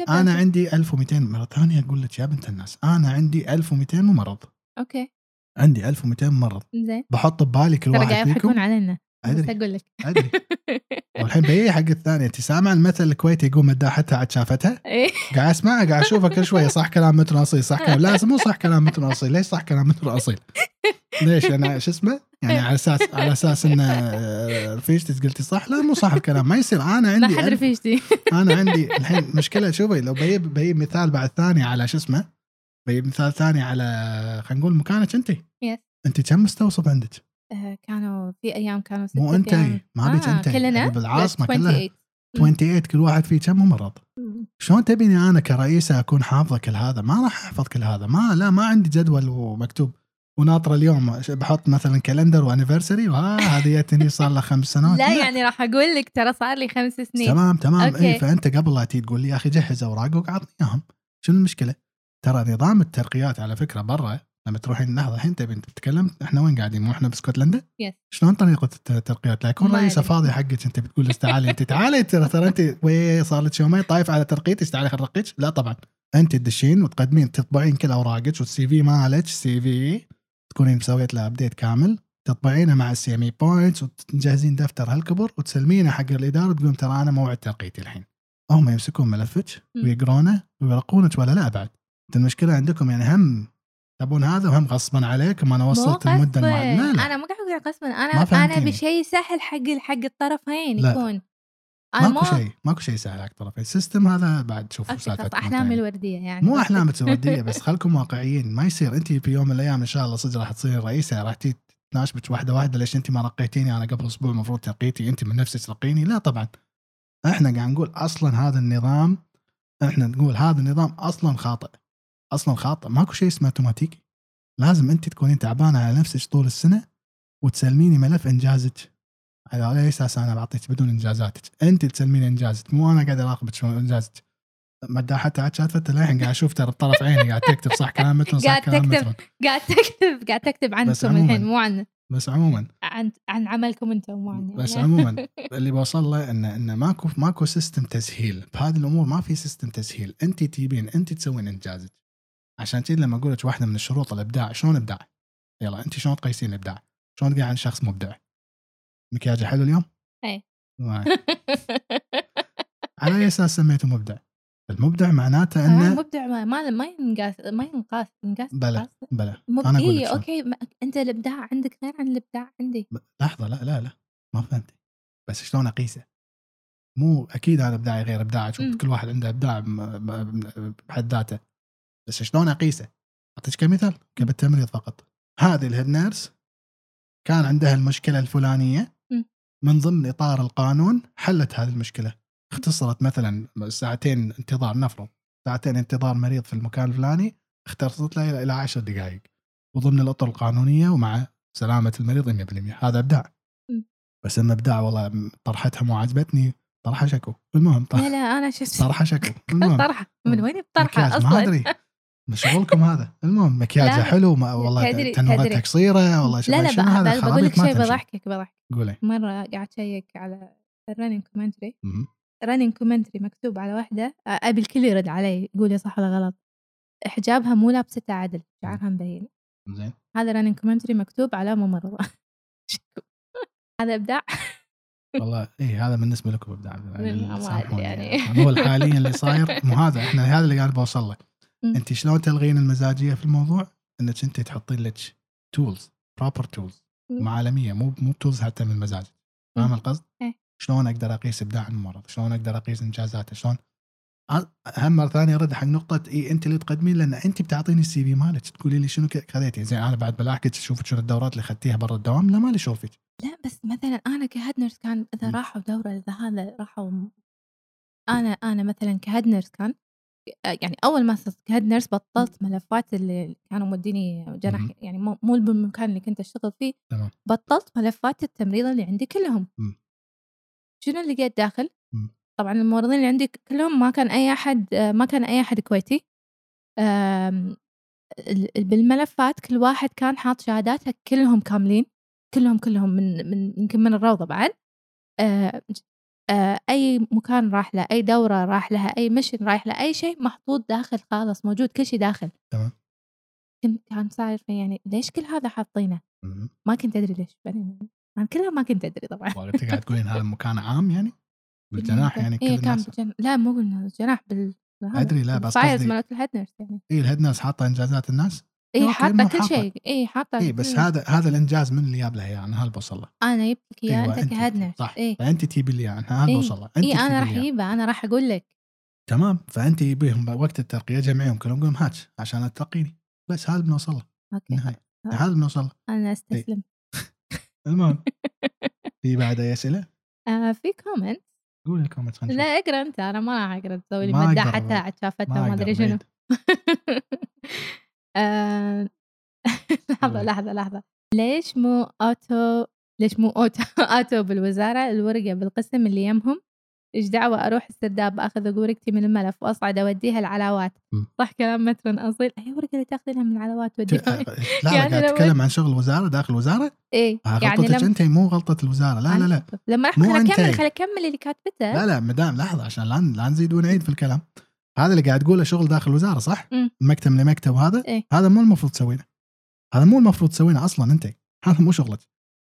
أنا؟ عندي 1200 مره ثانية أقول لك يا بنت الناس أنا عندي 1200 ممرض okay. عندي 1200 ممرض زين بحط ببالي كل واحد فيكم علينا. أدري أقول لك أدري والحين بيي حق الثانية أنت سامع المثل الكويتي يقول ما داحتها عاد شافتها إيه. قاعد أسمعها قاعد أشوفها كل شوية صح كلام متر أصيل صح كلام لا مو صح كلام متر أصيل ليش صح كلام متر أصيل؟ ليش أنا شو اسمه؟ يعني على أساس على أساس إن آه، رفيجتي قلتي صح لا مو صح الكلام ما يصير أنا لا عندي حد رفيجتي أنا عندي الحين مشكلة شوفي لو بجيب بجيب مثال بعد ثاني على شو اسمه بجيب مثال ثاني على خلينا نقول مكانك أنت. أنت كم مستوصف عندك؟ آه، كانوا في أيام كانوا ستة مو انت ما بيك آه، انت كلنا بالعاصمة لا، كلها 28. 28 كل واحد فيه كم ممرض مم. شلون تبيني أنا كرئيسة أكون حافظة كل هذا؟ ما راح أحفظ كل هذا، ما لا ما عندي جدول ومكتوب وناطرة اليوم بحط مثلا calendar و anniversary وها هذه جتني صار لها خمس سنوات لا يعني راح أقول لك ترى صار لي خمس سنين تمام تمام. اي فأنت قبل لا تيجي تقول لي يا أخي جهز أوراقك وعطني إياهم شنو المشكلة؟ ترى نظام الترقيات على فكرة برا لما تروحين لحظة الحين تبي تتكلم إحنا وين قاعدين؟ مو إحنا بإسكتلندا؟ Yes. شلون طريقة الت- الترقيات؟ لا يكون رئيسه. فاضي حقك أنت بتقول تعالي أنت تعالي ترى ترى أنت وي صار لك يومين طايف على ترقيتك تعالي خل ارقيك لا طبعا أنت تدشين وتقدمين تطبعين كل أوراقك وال CV مالك CV تكونين مسويت له update كامل تطبعينه مع ال CME points وتجهزين دفتر هالكبر وتسلمينه حق الإدارة وتقولون ترى أنا موعد ترقيتي الحين هم يمسكون ملفك. ويقرونه ويرقونك ولا لا بعد المشكلة عندكم يعني هم تبون هذا وهم غصبا عليكم أنا وصلت المدة. المعينه لا لا. أنا مو قاعد أقول ما أنا أنا. بشيء سهل حق حق الطرفين لا. يكون. ماكو شيء ماكو شيء سهل على الطرفين. ال system هذا بعد شوفوا خلاص سالفه احلام الوردية يعني. مو احلام وردية بس خلكم واقعيين. ما يصير. أنت في يوم من الأيام إن شاء الله صدق راح تصيرين رئيسة راح تي تناش بك واحدة واحدة ليش أنت ما رقيتيني؟ أنا قبل أسبوع المفروض ترقيتي أنت من نفسك ترقيني؟ لا طبعا. إحنا قاعد نقول أصلا هذا النظام إحنا نقول هذا النظام أصلا خاطئ. أصلا خاطئ. ماكو شيء اسمه اوتوماتيكي لازم أنت تكونين تعبانة على نفسك طول السنة وتسلميني ملف إنجازك. على اي أساس أنا بعطيك بدون إنجازاتك. أنت تسلميني إنجازك. مو أنا قاعد أراقبك شلون إنجازك. مداحتها عاد شافت للحين قاعد أشوف ترى بطرف عيني. قاعد تكتب صح كلام matron صح قاعد تكتب. قاعد تكتب قاعد تكتب عنكم. الحين مو عن بس عموما. عن عن عملكم أنتم مو عني بس أنا. عموما. اللي بوصل له انه إنه ماكو ماكو system تسهيل. بهذه الأمور ما في system تسهيل. أنت تجيبين أنت تسوين إنجازك. عشان كذا لما أقول لك واحدة من الشروط الإبداع شلون إبداع؟ يلا انت شلون تقيسين الإبداع؟ شلون تقول عن شخص مبدع؟ مكياجه حلو اليوم؟ إيه. ما- على أي أساس سميته مبدع؟ المبدع معناته آه، انه مبدع ما ما ما ينقاس ما ينقاس ينقاس بلى. بلى مب... أنا أقول إيه. أوكي ما... أنت الإبداع عندك غير عن الإبداع عندي ب- لحظة لا لا لا ما فهمت بس شلون أقيسه؟ مو أكيد أنا إبداعي غير ابداعك. كل واحد عنده إبداع بحد ذاته بس شلون أقيسه؟ أعطيك كمثال كبالتمريض فقط. هذه الهيد نيرس كان عندها المشكلة الفلانية. من ضمن إطار القانون حلت هذه المشكلة. اختصرت مثلا ساعتين انتظار نفرض ساعتين انتظار مريض في المكان الفلاني اختصرت له إلى 10 دقائق. وضمن الأطر القانونية ومع سلامة المريض 100% هذا إبداع. بس اما إبداع والله طرحتها مو عجبتني. طرحها شكو. المهم لا لا أنا شو اسمه طرحها شكو. طرحه من وين الطرحه مكياج ما أصلا؟ أدري. شغلكم هذا؟ المهم مكياجها لا. حلو ما والله تنورتها. قصيره والله شوف لا لا شنو هذا؟ بق- بقول لك شيء. بضحكك بضحك قولي. مرة قاعد أشيك على ال running commentary. running commentary مكتوب على واحدة. أبي الكل يرد علي يقول لي صح ولا غلط. حجابها مو لابسته عدل شعرها مبين. زين. هذا running commentary مكتوب على ممرضه هذا إبداع. والله اي هذا بالنسبة لكم إبداع أدري سامحوني يعني. هو حاليا اللي صاير. مو هذا إحنا هذا اللي قاعد بوصل مم. انت شلون تلغين المزاجية في الموضوع؟ إنك انت تحطين لك tools proper tools. معالميه مو مو tools حتى من المزاج فاهم. القصد؟ إيه. شلون أقدر أقيس إبداع الممرض؟ شلون أقدر أقيس إنجازاته؟ شلون اهم مرة ثانية ارد حق نقطة إي انت اللي تقدمين لأن انت بتعطيني ال CV مالك تقولي لي شنو خذيتي زين أنا بعد بلاحقك أشوف شنو الدورات اللي أخذتيها برا الدوام لا مالي شغل فيك لا بس مثلا أنا ك head nurse كان إذا. راحوا دورة إذا هذا راحوا أنا أنا مثلا ك head nurse كان يعني أول ما صرت ك head nurse بطلت ملفات اللي كانوا موديني مم. يعني مو بالمكان اللي كنت أشتغل فيه تمام. بطلت ملفات التمريض اللي عندي كلهم مم. شنو اللي لقيت داخل؟ مم. طبعا الممرضين اللي عندي كلهم ما كان أي أحد ما كان أي أحد كويتي بالملفات كل واحد كان حاط شهاداته كلهم كاملين كلهم كلهم من من يمكن من الروضة بعد آه، آه، أي مكان راح له أي دورة راح لها أي مشن رايح له أي شيء محطوط داخل خالص موجود كل شيء داخل. تمام. كنت كان صاير في يعني ليش كل هذا حاطينه. ما كنت أدري ليش بعدين أنا كلها ما كنت أدري طبعا. وانت قاعد تقولين هذا المكان عام يعني؟ بالجناح يعني كل إيه كان بالجناح لا مو بالجناح بال هذا، أدري، لا، بس قصدي- مالت ال head nurse يعني. اي ال head حاطه إنجازات الناس؟ اي حاطة كل. شيء. اي حاطة اي بس هذا هذا الإنجاز من اللي جاب لها اياه أنا هل بوصل له. أنا جبت لك اياه أنت ك head nurse صح. اي فأنت تجيبي لي اياه أنا هل إيه. بوصل له. اي أنا راح. اجيبه أنا راح أقول لك. تمام. فأنت يبيهم وقت الترقية جمعيهم كلهم قولهم هات عشان ترقيني. بس هذا بنوصل له. okay النهايه آه. هذا بنوصل له. أنا أستسلم. المهم. في بعد أي أسئلة؟ آه في comment قول ال comment لا. أقرأ أنت أنا ما راح أقرأ. تسوي لي ما مداح أقدر. حتى على شافتها ما أدري شنو. آه، لحظة قولي. لحظة لحظة. ليش مو auto ليش مو auto auto بالوزارة؟ الورقة بالقسم اللي يمهم إيش دعوة أروح السرداب أخذ ورقتي من الملف وأصعد أوديها العلاوات. صح كلام matron أصيل؟ أي ورقة اللي تاخذينها من العلاوات ت- توديها لا يعني قاعد تتكلم عن شغل الوزاره داخل الوزاره إيه آه، يعني غلطتك لما انت مو غلطة الوزارة. لا لا لا. لما رحت مو خل أنت. اكمل خل أكمل اللي كاتبته. لا لا مدام لحظة عشان لا لا نزيد ونعيد في الكلام. هذا اللي قاعد تقوله شغل داخل الوزارة صح؟ مم. مكتب لمكتب وهذا إيه. هذا مو المفروض تسوينه هذا مو المفروض تسوينه أصلا أنت هذا مو شغلك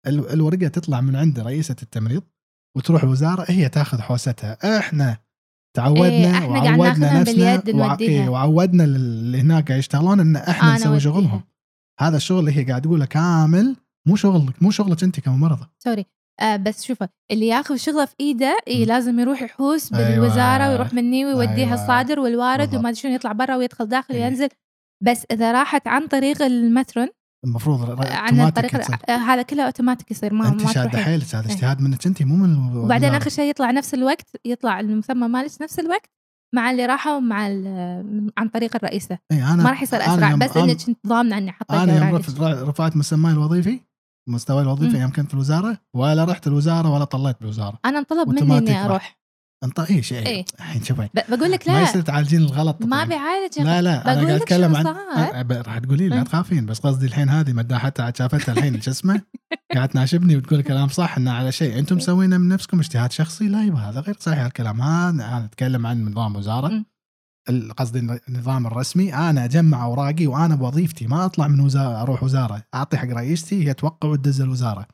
ال- الورقة تطلع من عند رئيسة التمريض وتروح الوزارة هي تاخذ حوستها إحنا تعودنا إيه، قاعد وعودنا نفسنا باليد وع-. إيه، وعودنا اللي هناك قاعد يشتغلون إن إحنا نسوي. شغلهم هذا الشغل اللي هي قاعد تقوله كامل مو شغلك مو شغلك أنت كممرضة sorry آه بس شوفه اللي ياخذ شغله في ايده إيه. لازم يروح يحوس أيوة. بالوزاره ويروح مني ويوديها أيوة. الصادر والوارد بالضبط. وما أدري شنو يطلع برا ويدخل داخل إيه. ينزل بس إذا راحت عن طريق ال matron المفروض عن اوتوماتيك الطريق تصير. آه، هذا كله اوتوماتيك يصير ما أنت شاده. حيلك هذا. اجتهاد منك أنت مو من وبعدين. آخر شيء يطلع نفس الوقت يطلع المسمى مالك نفس الوقت مع اللي راحوا مع ال- عن طريق الرئيسة إيه أنا ما راح يصير أنا أسرع بس أنا- انك كنت ضامنة إني حطيت أنا يوم رفعت مسماي الوظيفي مستواي الوظيفي. يوم كنت في الوزارة؟ ولا رحت الوزارة ولا طليت بالوزارة. أنا انطلب مني إني. أروح. انت اي شيء. إيه. الحين شوفي بقول لك ما لا. يصير تعالجين الغلط ما. بيعالج لا لا أنا قاعد أتكلم عن راح تقولي لي لا. تخافين بس قصدي الحين هذه مداحتها على شافتها الحين شو اسمه؟ قاعد تناشبني وتقول كلام صح إنه على شيء. أنتم مسوينه من نفسكم اجتهاد شخصي؟ لا يبا هذا غير صحيح. الكلام هذا أنا أتكلم عن نظام وزارة. قصدي النظام الرسمي أنا أجمع أوراقي وأنا بوظيفتي ما أطلع من وزاره أروح وزارة أعطي حق رئيستي هي توقع وتدز الوزارة.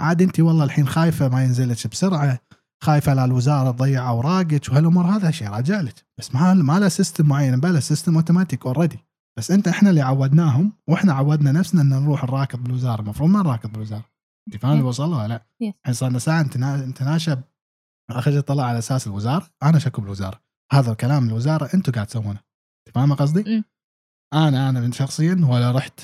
عاد أنت والله الحين خايفة ما ينزل لك بسرعة خايفة لا الوزارة تضيع أوراقك وهالأمور هذا شيء راجع لك. بس ما ما له system معين بلا system automatic already بس أنت إحنا اللي عودناهم وإحنا عودنا نفسنا إن نروح نراكض بالوزاره المفروض ما نراكض بالوزاره أنت فاهم له ولا لا؟ الحين صار لنا ساعة نتنا- نتناشب اخر شيء طلع على أساس الوزارة أنا شكو بالوزارة. هذا الكلام الوزارة أنتم قاعد تسوونه. فاهمة قصدي؟ أنا أنا من شخصيا ولا رحت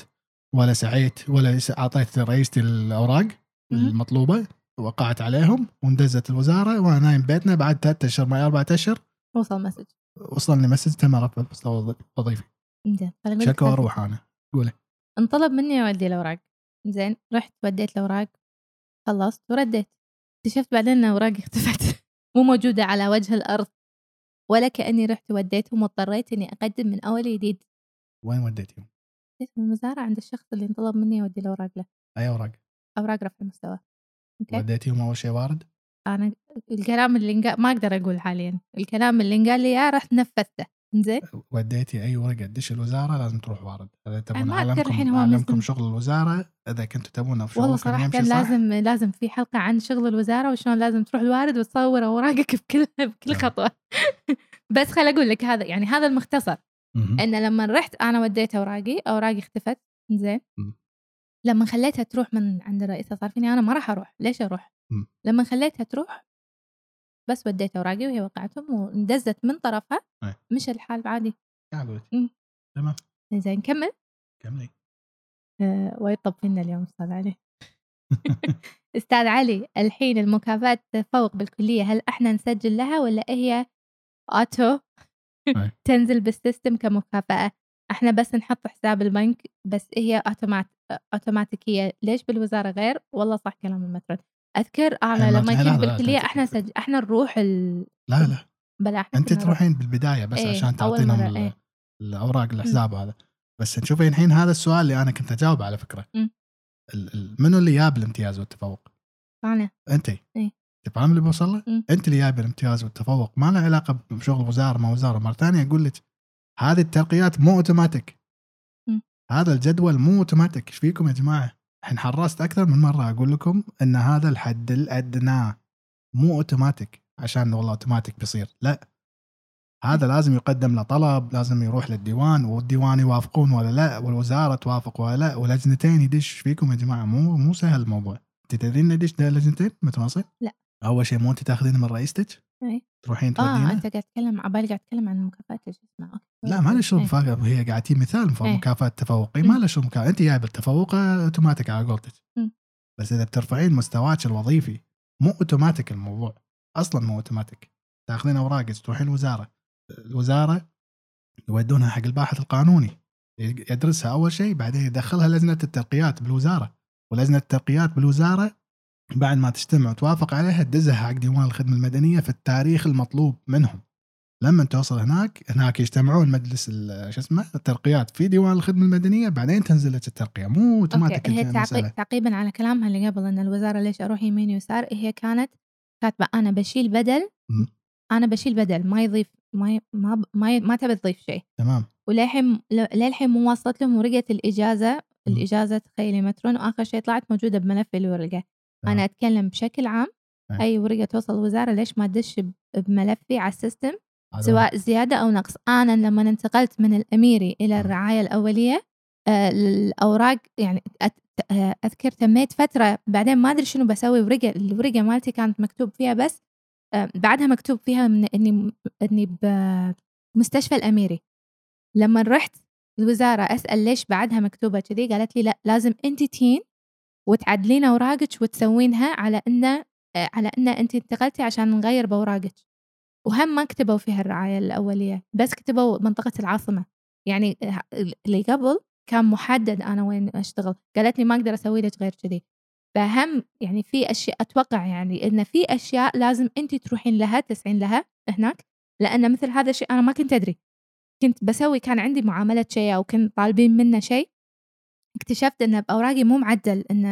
ولا سعيت ولا أعطيت رئيستي الأوراق. المطلوبة وقعت عليهم واندزت الوزارة وأنا نايم بيتنا بعد ثلاثة أشهر معي أربعة أشهر. وصل message. وصلني message تم رفع المستوى الوظيفي. زين شكوى أروح أنا انطلب مني أودي الأوراق. زين رحت وديت الأوراق. خلصت ورديت. اكتشفت بعدين إن أوراقي اختفت. مو موجودة على وجه الأرض. ولا كأني رحت وديتهم واضطريت إني أقدم من أول جديد وين وديتيهم؟ وديت من الوزاره عند الشخص اللي انطلب مني اودي الاوراق له أي أوراق؟ أوراق رفع المستوى okay وديتيهم أول شيء وارد؟ أنا الكلام اللي انقال ما أقدر أقول حاليا الكلام اللي انقال لي إياه رحت نفذته زين وديتي أي ورقة تدش الوزارة لازم تروح وارد إذا تبون اعلمكم أعلمكم. شغل الوزارة إذا كنتوا تبونه في والله يمشي كان صح لازم لازم في حلقة عن شغل الوزارة وشلون لازم تروح الوارد وتصور أوراقك بكل بكل تمام. خطوة بس خل أقول لك هذا يعني هذا المختصر. إن لما رحت أنا وديت أوراقي أوراقي اختفت زين. لما خليتها تروح من عند الرئيسة صار فيني أنا ما راح أروح ليش أروح مم. لما خليتها تروح بس وديت أوراقي وهي وقعتهم واندزت من طرفها أي. مشى الحال عادي قاعد أقول لك. مم. تمام. زين كمل. كملي. أه وايد فينا اليوم أستاذ علي. أستاذ علي الحين المكافآت تفوق بالكلية هل إحنا نسجل لها ولا هي auto. تنزل بال system كمكافأة؟ إحنا بس نحط حساب البنك بس هي اوتومات اوتوماتيكيه ليش بالوزارة غير؟ والله صح كلام ال matron أذكر أنا ما- لما كنت بالكليه إحنا سج... إحنا نروح ال... لا لا بلا إحنا انت. تروحين بالبداية بس إيه، عشان ال- إيه. الأوراق الحساب هذا بس تشوفين الحين هذا السؤال اللي أنا كنت اجاوب على فكرة مم. ال- ال- منو اللي جاب الامتياز والتفوق؟ أنا انت إيه. تفهم اللي بوصل له؟ مم. انت اللي جايب الامتياز والتفوق ما له علاقة بشغل وزارة ما وزارة مرة ثانية أقول لك هذه الترقيات مو أوتوماتيك. هذا الجدول مو أوتوماتيك إيش فيكم يا جماعة؟ الحين حرصت أكثر من مرة أقول لكم إن هذا الحد الأدنى مو أوتوماتيك عشان والله أوتوماتيك بيصير لا هذا لازم يقدم له طلب لازم يروح للديوان والديوان يوافقون ولا لا والوزارة توافق ولا لا ولجنتين يدش فيكم يا جماعة مو مو سهل الموضوع أنت تدرين يدش ده لجنتين متواصل؟ لا. أول شيء مو أنت تاخذين من رئيستك؟ اي تروحين آه تودينه؟ أنت قاعد تتكلم عبالي قاعد تتكلم عن مكافآت شو اسمه. لا ما له شغل إيه. مفاجأة هي قاعد تجيب مثال إيه. مكافأة تفوقي ما مم. له شغل مكافأة أنت جايبة التفوق اوتوماتيك على قولتك. بس إذا بترفعين مستواك الوظيفي مو اوتوماتيك الموضوع أصلا مو اوتوماتيك تاخذين أوراقك تروحين الوزارة الوزارة يودونها حق الباحث القانوني يدرسها أول شيء بعدين يدخلها لجنة الترقيات بالوزارة ولجنة الترقيات بالوزارة بعد ما تجتمع وتوافق عليها تدزها حق ديوان الخدمة المدنية في التاريخ المطلوب منهم. لما توصل هناك هناك يجتمعون مجلس ال- شو اسمه الترقيات في ديوان الخدمة المدنية بعدين تنزل لك الترقية. مو أوتوماتيك هي. تعقيب تعقيبا على كلامها اللي قبل إن الوزارة ليش أروح يمين ويسار؟ هي كانت كاتبة أنا بشيل بدل. أنا بشيل بدل ما يضيف ما ي- ما ما, ي- ما تبي تضيف شيء. تمام. وللحين للحين مو واصلت لهم ورقه الاجازه الإجازة تخيلي matron وآخر شيء طلعت موجودة بملف الورقه أنا أتكلم بشكل عام. أي. أي ورقة توصل الوزارة ليش ما تدش بملفي على ال system هذا سواء زيادة أو نقص. أنا لما انتقلت من الاميري إلى مم. الرعاية الأولية آه، الاوراق يعني آه، أذكر تميت فترة بعدين ما أدري شنو بسوي ورقة الورقة مالتي كانت مكتوب فيها بس آه، بعدها مكتوب فيها من إني إني بمستشفى الأميري. لما رحت الوزارة أسأل ليش بعدها مكتوبة كذي قالت لي لا لازم أنت تين وتعدلين اوراقك وتسوينها على انه آه، على إن انت انتقلتي عشان نغير باوراقك وهم ما كتبوا فيها الرعايه الأولية بس كتبوا منطقة العاصمة. يعني آه، اللي قبل كان محدد أنا وين أشتغل. قالت لي ما أقدر أسوي لك غير كذي. فهم يعني في أشياء أتوقع يعني إن في أشياء لازم انت تروحين لها تسعين لها هناك. لأن مثل هذا الشيء أنا ما كنت أدري. كنت بسوي كان عندي معاملة شيء أو كنت طالبين منه شيء. اكتشفت انه باوراقي مو معدل إن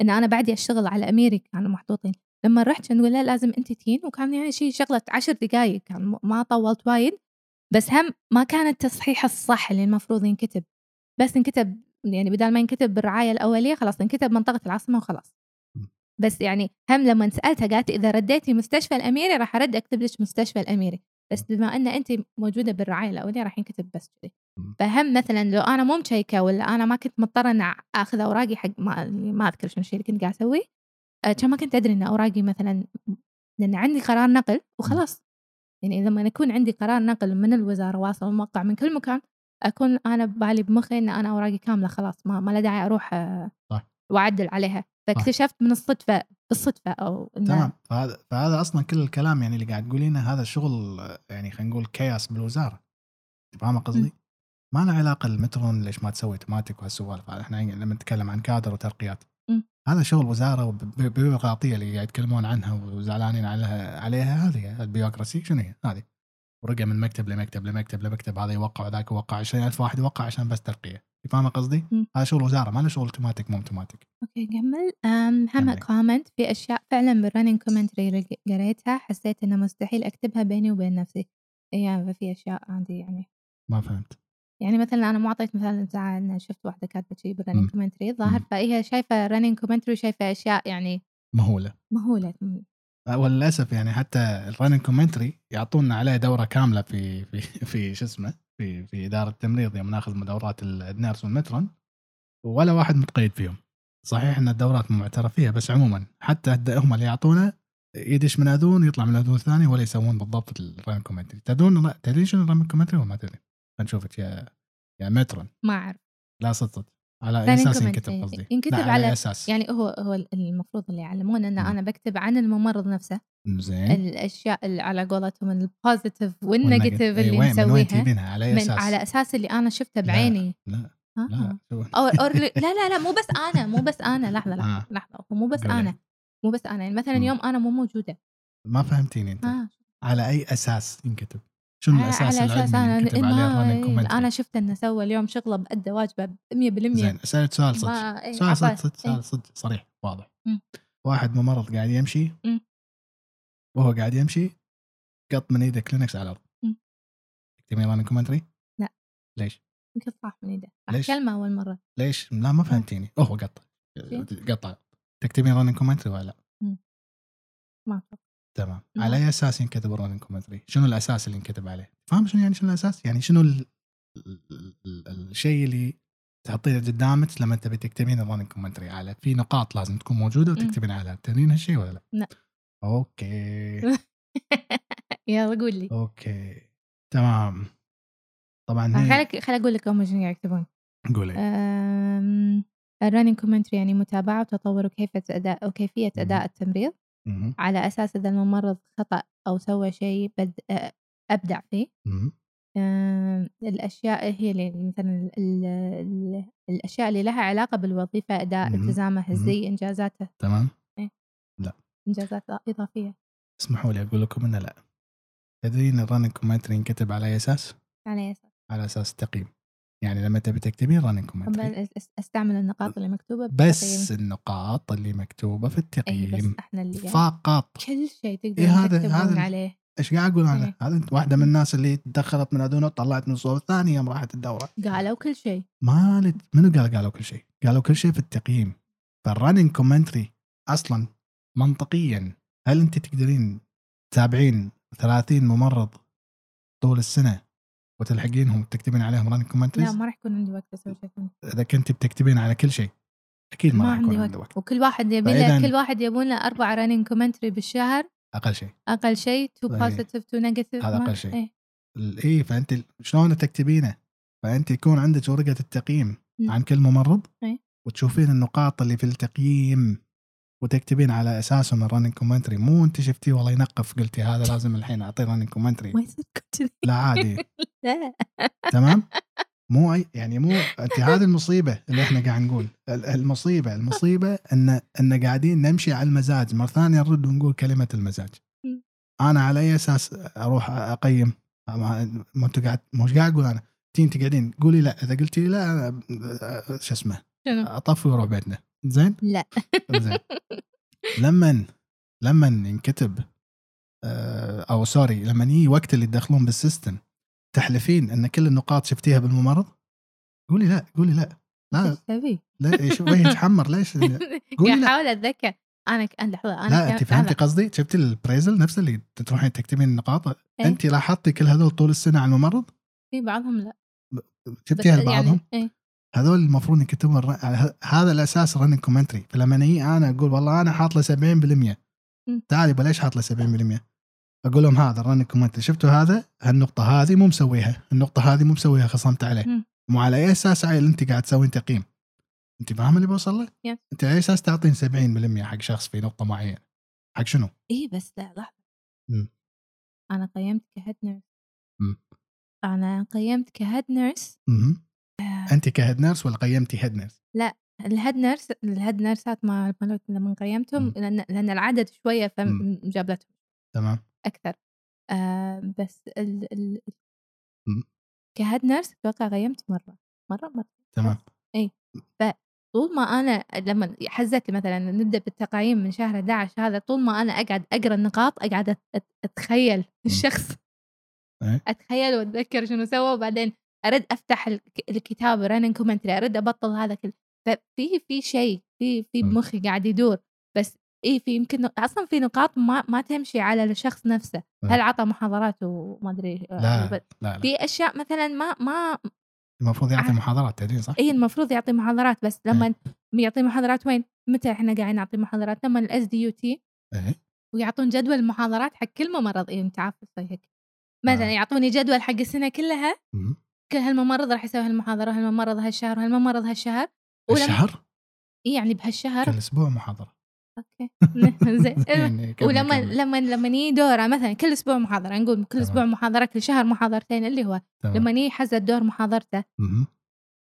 إن أنا بعدي أشتغل على أميري كانوا محطوطين. لما رحت كان نقول لا لازم أنت تين وكان يعني شيء شغلة عشر دقائق كان ما طولت وايد بس هم ما كان التصحيح الصح اللي المفروض ينكتب. بس انكتب يعني بدل ما ينكتب بالرعاية الأولية خلاص انكتب منطقة العاصمة وخلاص. بس يعني هم لما سألتها قالت إذا رديتي مستشفى الأميري راح أرد أكتب لك مستشفى الأميري. بس بما إن انت موجودة بالرعاية الاوليه راح ينكتب بس كذي. فهم مثلا لو أنا مو مشيكة ولا أنا ما كنت مضطرة ان أخذ أوراقي حق ما, ما أذكر شنو الشيء اللي كنت قاعد أسويه آه، كان ما كنت أدري إن أوراقي مثلا لأن عندي قرار نقل وخلاص. يعني لما يكون عندي قرار نقل من الوزارة واصل موقع من كل مكان أكون أنا ببالي بمخي إن أنا أوراقي كاملة خلاص ما, ما له داعي أروح آه، صح. وأعدل عليها. فاكتشفت من الصدفة بالصدفة أو إن تمام. فهذا فهذا أصلا كل الكلام يعني اللي قاعد تقولينه هذا شغل يعني خلينا نقول كياس بالوزارة. فاهمة قصدي؟ ما له علاقة المترون ليش ما تسوي اوتوماتيك وهالسوالف إحنا لما نتكلم عن كادر وترقيات. هذا شغل وزارة وبيروقراطيه اللي قاعد يتكلمون عنها وزعلانين عليها عليها هذه البيروقراسي شنو هي؟ هذه. ورقة من مكتب لمكتب لمكتب لمكتب. هذا يوقع وذاك يوقع 20000 واحد يوقع عشان بس ترقية. فاهمه قصدي؟ هذا شغل وزارة ما له شغل اوتوماتيك مو automatic okay كمل هم. comment في أشياء فعلا بال running commentary قريتها حسيت إنه مستحيل أكتبها بيني وبين نفسي يعني في أشياء عندي يعني ما فهمت يعني مثلا أنا ما أعطيت مثال ساعه ان شفت واحدة كاتبة شيء بال running commentary ظاهر مم. فهي شايفة running commentary شايفه أشياء يعني مهولة مهولة مم. وللأسف يعني حتى ال running commentary يعطونا عليه دورة كاملة في في في شو اسمه في في إدارة التمريض يوم ناخذ دورات ال nurse وال matron ولا واحد متقيد فيهم. صحيح إن الدورات مو معترف فيها بس عموما حتى هم اللي يعطونا يدش من أذن يطلع من أذن ثاني ولا يسوون بالضبط ال running commentary تدرون تدري شنو ال running commentary ولا ما تدري؟ نشوفك يا يا matron ما أعرف. لا صدق. على أساس ينكتب. قصدي ينكتب لا، على- على أساس يعني هو هو المفروض اللي يعلمونا إن. أنا بكتب عن الممرض نفسه زين الأشياء اللي على قولتهم ال positive وال negative إيه، اللي وين من وين مسويها تجيبينها على أي من أساس؟ على أساس اللي أنا شفته لا. بعيني لا ها؟ لا شو- أو أو لا لا لا مو بس أنا مو بس أنا لحظة آه. لحظة لحظه هو مو بس قولي. أنا مو بس أنا يعني مثلا. يوم أنا مو موجودة ما فهمتيني أنت آه. على أي أساس ينكتب؟ شنو الأساس على أساس أنا commentary؟ أنا شفت إنه سوى اليوم شغلة بأدى واجبة 100% زين اسالك سؤال صدق إيه، سؤال صدق. صدق إيه. سؤال صدق صريح واضح. واحد ممرض قاعد يمشي. وهو قاعد يمشي قط من إيده كلينكس على الأرض. تكتبين running commentary؟ لا. ليش؟ يمكن طاح من إيده ليش؟ كلمة أول مرة ليش؟ لا ما فهمتيني هو قط قطع تكتبين running commentary ولا لا؟ ما أتوقع. تمام لا. على أي أساس ينكتب ال running commentary؟ شنو الأساس اللي ينكتب عليه؟ فاهم شنو يعني شنو الأساس؟ يعني شنو ال... ال... ال... الشيء اللي تحطينه قدامك لما تبي تكتبين ال running commentary على في نقاط لازم تكون موجودة وتكتبين عليها تدرين هالشيء ولا لا؟ لا. okay يلا قول لي okay تمام طبعا خليك خليني أقول لك هم شنو يكتبون قولي ال running commentary يعني متابعة وتطور وكيفية أداء وكيفية مم. أداء التمريض مهم. على أساس إذا الممرض خطأ أو سوى شيء بد... آه، أبدع فيه. آم، الأشياء هي اللي مثلا ال... ال... ال... الأشياء اللي لها علاقة بالوظيفة أداء. التزامه. الزي إنجازاته تمام إنجازات إضافية اسمحوا لي أقول لكم إنه لا تدرين ال running commentary ينكتب على أي أساس؟ على أساس على أساس التقييم يعني لما تبي تكتبين running commentary. أستعمل النقاط اللي مكتوبة بس بالتقييم. النقاط اللي مكتوبة في أي بس التقييم. إحنا اللي يعني فقط. كل شيء تقدرون إيه هذا- هذا عليه. إيش قاعد أقول أنا؟ إيه. هذا انت واحدة من الناس اللي دخلت من هذول طلعت من الصورة الثانية يوم راحت الدورة. قالوا كل شيء. ما لت... منو قال قالوا كل شيء؟ قالوا كل شيء في التقييم. فال running commentary أصلا منطقيا. هل أنت تقدرين تتابعين 30 ممرض طول السنة؟ وتلحقينهم وتكتبين عليهم لا commentaries ما راح يكون عندي وقت أسوي شيء. إذا كنت بتكتبين على كل شيء أكيد ما, ما راح يكون عندي وقت. وكل واحد يبي له كل واحد يبون له أربع running commentary بالشهر أقل شيء أقل شيء two إيه. positive two negative هذا أقل شيء. ال- إيه فأنت شلون تكتبينه؟ فأنت يكون عندك ورقه التقييم مم. عن كل ممرض إيه. وتشوفين النقاط اللي في التقييم وتكتبين على أساسهم ال running commentary مو أنت شفتيه؟ والله ينقف. قلتي هذا لازم الحين أعطيه running commentary ما يصير كذي. لا عادي. لا. تمام؟ مو أي يعني مو أنت هذه المصيبة اللي إحنا قاعد نقول. ال- المصيبة المصيبة إن إن قاعدين نمشي على المزاج. مرة ثانية نرد ونقول كلمة المزاج. أنا على أي أساس أروح أقيم؟ ما أنتوا قاعد مش قاعد أقول أنا؟ تي انت قاعدين قولي لا. إذا قلتي لا شو اسمه؟ أطفي وأروح بيتنا. زين؟ لا. زين. لما لما ينكتب آه، أو sorry لما يجي وقت اللي تدخلون بال system تحلفين إن كل النقاط شفتيها بالممرض؟ قولي لا قولي لا. لا؟ لا إيش وجهك حمر ليش؟ قولي لا. أحاول أتذكر. أنا ك- لحظة أنا لا انت فهمتي. قصدي؟ شفتي ال appraisal نفس اللي تروحين تكتبين النقاط؟ إيه. انت لاحظتي كل هذول طول السنة على الممرض؟ في بعضهم لا. شفتيها بس لبعضهم؟ يعني إيه. هذول المفروض يكتبون الر... هذا الأساس ال running commentary فلما نجي أنا أقول والله أنا حاط له 70% مم. تعالي بلاش حاط له 70% أقول لهم هذا ال running commentary شفتوا هذا هالنقطة هذه مو مسويها النقطة هذه مو مسويها خصمت عليه. مو على أي أساس عيل أنت قاعد تسوين تقييم أنت فاهم اللي بوصل له؟ أنت على أي أساس تعطين 70% حق شخص في نقطة معينة حق شنو؟ إيه بس لا لحظة. أنا قيمت ك head nurse. أنا قيمت ك head nurse. آه، انت ك head nurse ولا قيمتي head nurse؟ ال head nurse ال head nurseات ما لما قيمتهم مم. لأن لأن العدد شوية فجابلتهم تمام أكثر آه بس ال ال مم. ك head nurse أتوقع قيمت مرة مرة مرة تمام طول ما أنا لما حزت مثلا نبدأ بالتقييم من شهر 11 هذا طول ما أنا أقعد أقرأ النقاط أقعد أتخيل الشخص إيه. أتخيل وأتذكر شنو سوى وبعدين أرد أفتح الك- الكتاب running commentary أرد أبطل هذا كله ففي في شيء في في مم. بمخي قاعد يدور بس اي في يمكن أصلا في نقاط ما ما تمشي على الشخص نفسه. هل عطى محاضرات وما أدري آه، لا بس لا لا في أشياء مثلا ما ما المفروض يعطي محاضرات تدرين صح؟ اي المفروض يعطي محاضرات بس لما يعطي محاضرات وين؟ متى إحنا قاعدين نعطي محاضرات؟ لما ال SDU تي ويعطون جدول المحاضرات حق كل ممرض اي انت عارف زي هيك مثلا آه. يعطوني جدول حق السنة كلها. كل هالممرض راح يسوي هالمحاضرة وهالممرض هالشهر وهالممرض هالشهر ولما- الشهر يعني بهالشهر كل أسبوع محاضرة okay زين يعني كمل- ولما كمل. لما لما يجي دورة مثلا كل أسبوع محاضرة نقول كل. أسبوع محاضرة كل شهر محاضرتين اللي هو تمام. لما يجي حزت دور محاضرته مهم.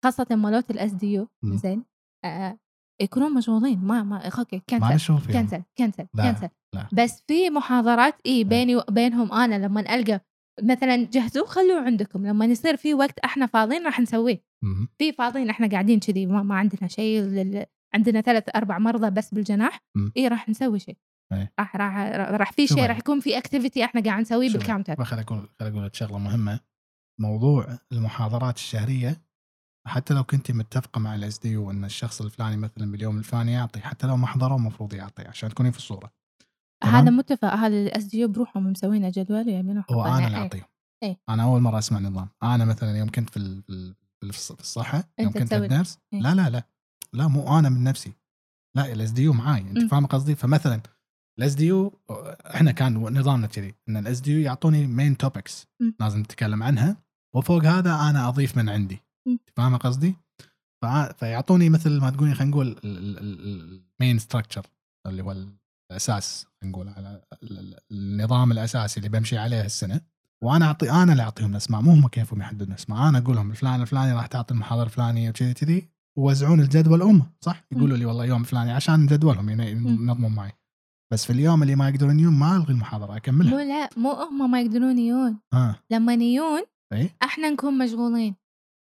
خاصة مالت ال SDU مم. زين آه يكونون مشغولين ما ما okay ما cancel فيهم cancel cancel لا، cancel لا. بس في محاضرات اي بيني وبينهم أنا لما ألقى مثلا جهزوه خلوه عندكم لما يصير في وقت إحنا فاضيين راح نسويه. في فاضيين إحنا قاعدين كذي ما, ما عندنا شيء لل... عندنا ثلاث أربع مرضى بس بالجناح. اي راح نسوي شيء إيه. راح راح راح في شيء. راح يكون في activity إحنا قاعد نسويه بال counter خليني أقول خليني أقول لك شغلة مهمة موضوع المحاضرات الشهرية حتى لو كنت متفقة مع ال SDU إن الشخص الفلاني مثلا باليوم الفلاني يعطي حتى لو ما حضره المفروض يعطي عشان تكوني في الصورة؟ هذا متفق هذا ال SDU بروحهم مسوين جدول ويعملون هو أنا اللي. اعطيهم إيه. أنا أول مرة أسمع نظام أنا مثلا يوم كنت في في ال- في الص- في الصحة يوم كنت nurse إيه. لا لا لا لا مو أنا من نفسي لا ال SDU معاي أنت. فاهم قصدي فمثلا ال SDU إحنا كان نظامنا كذي إن ال SDU يعطوني main topics. لازم نتكلم عنها وفوق هذا أنا أضيف من عندي مم. فاهمه قصدي؟ فيعطوني مثل ما تقولي خلينا نقول ال main structure اللي هو الأساس نقول على ال- ال- النظام الأساسي اللي بمشي عليه السنة. وأنا اعطي أنا اللي أعطيهم الأسماء مو هم كيفهم يحددون الأسماء. أنا أقول لهم الفلان الفلاني راح تعطي المحاضرة الفلانيه وكذي كذي ووزعون الجدول هم صح؟ يقولوا لي والله يوم الفلاني عشان جدولهم ين- ينظمون معي. بس في اليوم اللي ما يقدرون يجون ما ألغي المحاضرة مو اكملها لا مو هم ما يقدرون يجون. ها لما يجون إحنا نكون مشغولين.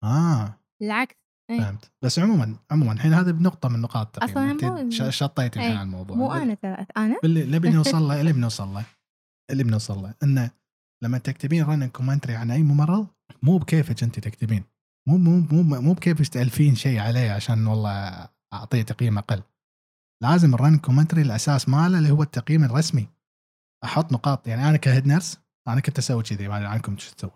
آه. بالعكس. إيه. فهمت. بس عموما عموما الحين هذه بنقطة من نقاط التقييم أصلاً أنت مو- ش- شطيتي الحين إيه. على الموضوع. مو أنا ترى أنا؟ اللي اللي بنوصل له اللي بنوصل له اللي بنوصل له إنه لما تكتبين running commentary عن أي ممرض مو بكيفك انت تكتبين. مو مو مو مو بكيفك تألفين شيء عليه عشان والله اعطيه تقييم أقل. لازم ال running commentary الأساس ماله اللي هو التقييم الرسمي. أحط نقاط يعني أنا ك head nurse أنا كنت أسوي كذي ما أدري عنكم شو تسوون.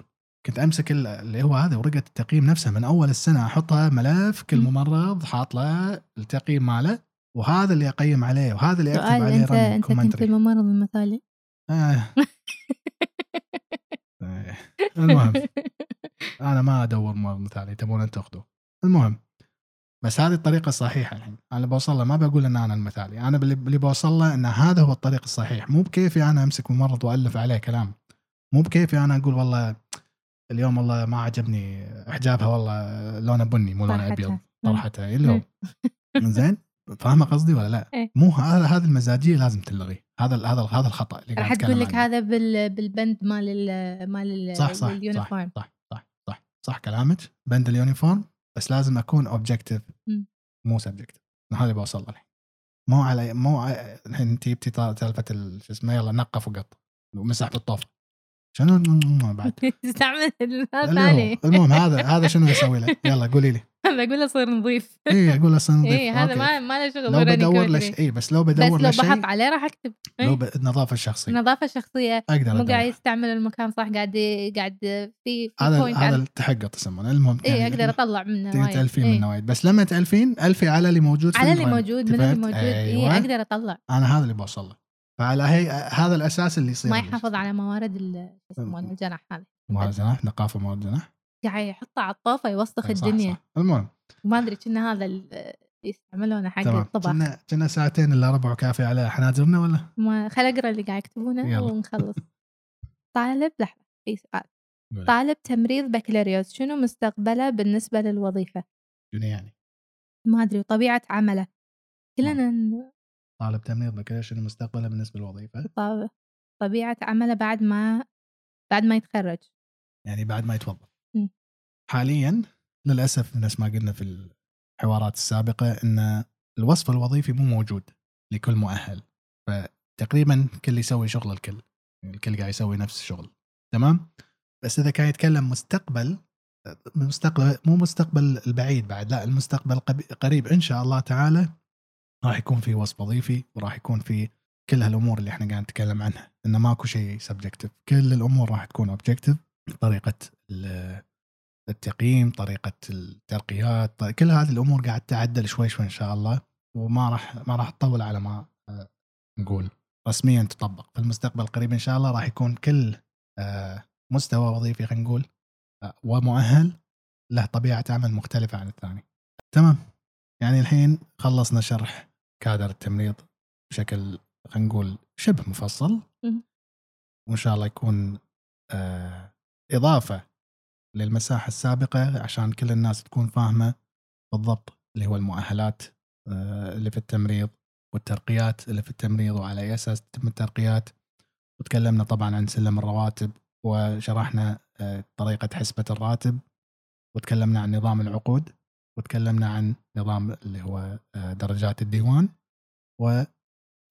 كنت أمسك ال- اللي هو هذا ورقة التقييم نفسها من أول السنة أحطها ملف كل مم. ممرض حاط له التقييم ماله وهذا اللي أقيم عليه وهذا اللي أكتب عليه انت أنت كنت الممرض المثالي آه. آه. المهم. أنا ما أدور ممرض مثالي تبون انت تأخذوه. المهم. بس هذه الطريقة الصحيحة الحين. أنا اللي بوصل له ما بقول إن أنا المثالي. أنا اللي اللي بوصل له إن هذا هو الطريق الصحيح. مو بكيفي أنا أمسك ممرض وألف عليه كلام. مو بكيفي أنا أقول والله اليوم والله ما عجبني حجابها والله لونه بني مو لونه. أبيض. طرحتها اللي هو زين فاهمة قصدي ولا لا؟ إيه. مو هذا هذه المزاجية لازم تلغي هذا ال- هذا ال- هذا الخطأ اللي قاعد تقول لك. هذا بال بالبند مال ال مال ال صح صح صح ال uniform صح صح صح صح كلامك بند اليونيفورم بس لازم أكون objective مم. مو subjective هذا اللي بوصل له مو على مو الحين انت جبتي سالفه ال- شو اسمه يلا نقف وقط ومسح بالطوفة شنو بعد الثاني هو المهم هذا هذا شنو أسوي له يلا قولي لي هذا أقول له صير نظيف اي أقول أصلا نظيف اي هذا. ما ما له شغل لو بدور له. شيء اي بس لو بس بدور له لو شيء بحط عليه راح أكتب لو إيه. ب... النظافه الشخصيه النظافه الشخصيه أقدر مو. قاعد يستعمل المكان صح قاعد قاعد في هذا هذا التحقق يسمونه المهم اي يعني أقدر أطلع منه تقدر وايد. تألفين إيه. منه وايد بس لما تألفين ألفي على اللي موجود على اللي. موجود من اللي؟ موجود اي أيوة. أقدر أطلع أنا هذا اللي بوصل له فعلى هي هذا الأساس اللي يصير ما. يحافظ على موارد ال- شو يسمونه الجناح هذا موارد جناح نقافة موارد جناح. قاعد يحطه على الطوفه يوسخ الدنيا. صح. المهم. ما أدري كنا هذا يستعملونه حق الطبخ. كنا كنا ساعتين إلا ربع وكافي على حناجرنا ولا؟ ما خل أقرأ اللي قاعد يكتبونه. ونخلص. طالب لحظة في سؤال. طالب تمريض بكالوريوس شنو مستقبله بالنسبة للوظيفة؟ شنو يعني؟ ما أدري وطبيعة عمله. كلنا طالب تمريض بكالوريوس شنو مستقبله بالنسبة للوظيفه؟ ط- طبيعة عمله بعد ما بعد ما يتخرج. يعني بعد ما يتوظف. حاليا للأسف نفس ما قلنا في الحوارات السابقة إن الوصف الوظيفي مو موجود لكل مؤهل. فتقريبا كل يسوي شغل الكل. يعني الكل قاعد يسوي نفس الشغل. تمام؟ بس إذا كان يتكلم مستقبل مستقبل مو مستقبل البعيد بعد لا المستقبل قب- قريب إن شاء الله تعالى راح يكون في وصف وظيفي وراح يكون في كل هالأمور اللي إحنا قاعد نتكلم عنها إنه ماكو شيء subjective كل الأمور راح تكون objective طريقة ال- التقييم طريقة الترقيات كل هذه الأمور قاعد تعدل شوي شوي إن شاء الله وما راح ما راح تطول على ما آه، نقول. رسميا تطبق. في المستقبل القريب إن شاء الله راح يكون كل آه، مستوى وظيفي خلينا نقول آه، ومؤهل له طبيعة عمل مختلفة عن الثاني. تمام. يعني الحين خلصنا شرح كادر التمريض بشكل خلينا نقول شبه مفصل. وإن شاء الله يكون آه، إضافة للمساحة السابقة عشان كل الناس تكون فاهمة بالضبط اللي هو المؤهلات آه، اللي في التمريض والترقيات اللي في التمريض وعلى أي أساس تتم الترقيات. وتكلمنا طبعا عن سلم الرواتب وشرحنا آه، طريقة حسبة الراتب. وتكلمنا عن نظام العقود. وتكلمنا عن نظام اللي هو آه، درجات الديوان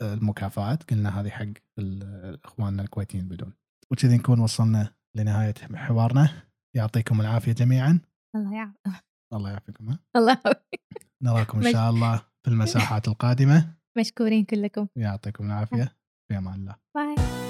والمكافآت قلنا هذه حق ال- إخواننا الكويتيين بدون. وكذي نكون وصلنا لنهاية حوارنا. يعطيكم العافية جميعا. الله يعافيك الله يعافيكم ها؟ الله يعافيك. نراكم إن شاء الله في المساحات القادمة. مشكورين كلكم. يعطيكم العافية. في أمان الله. باي.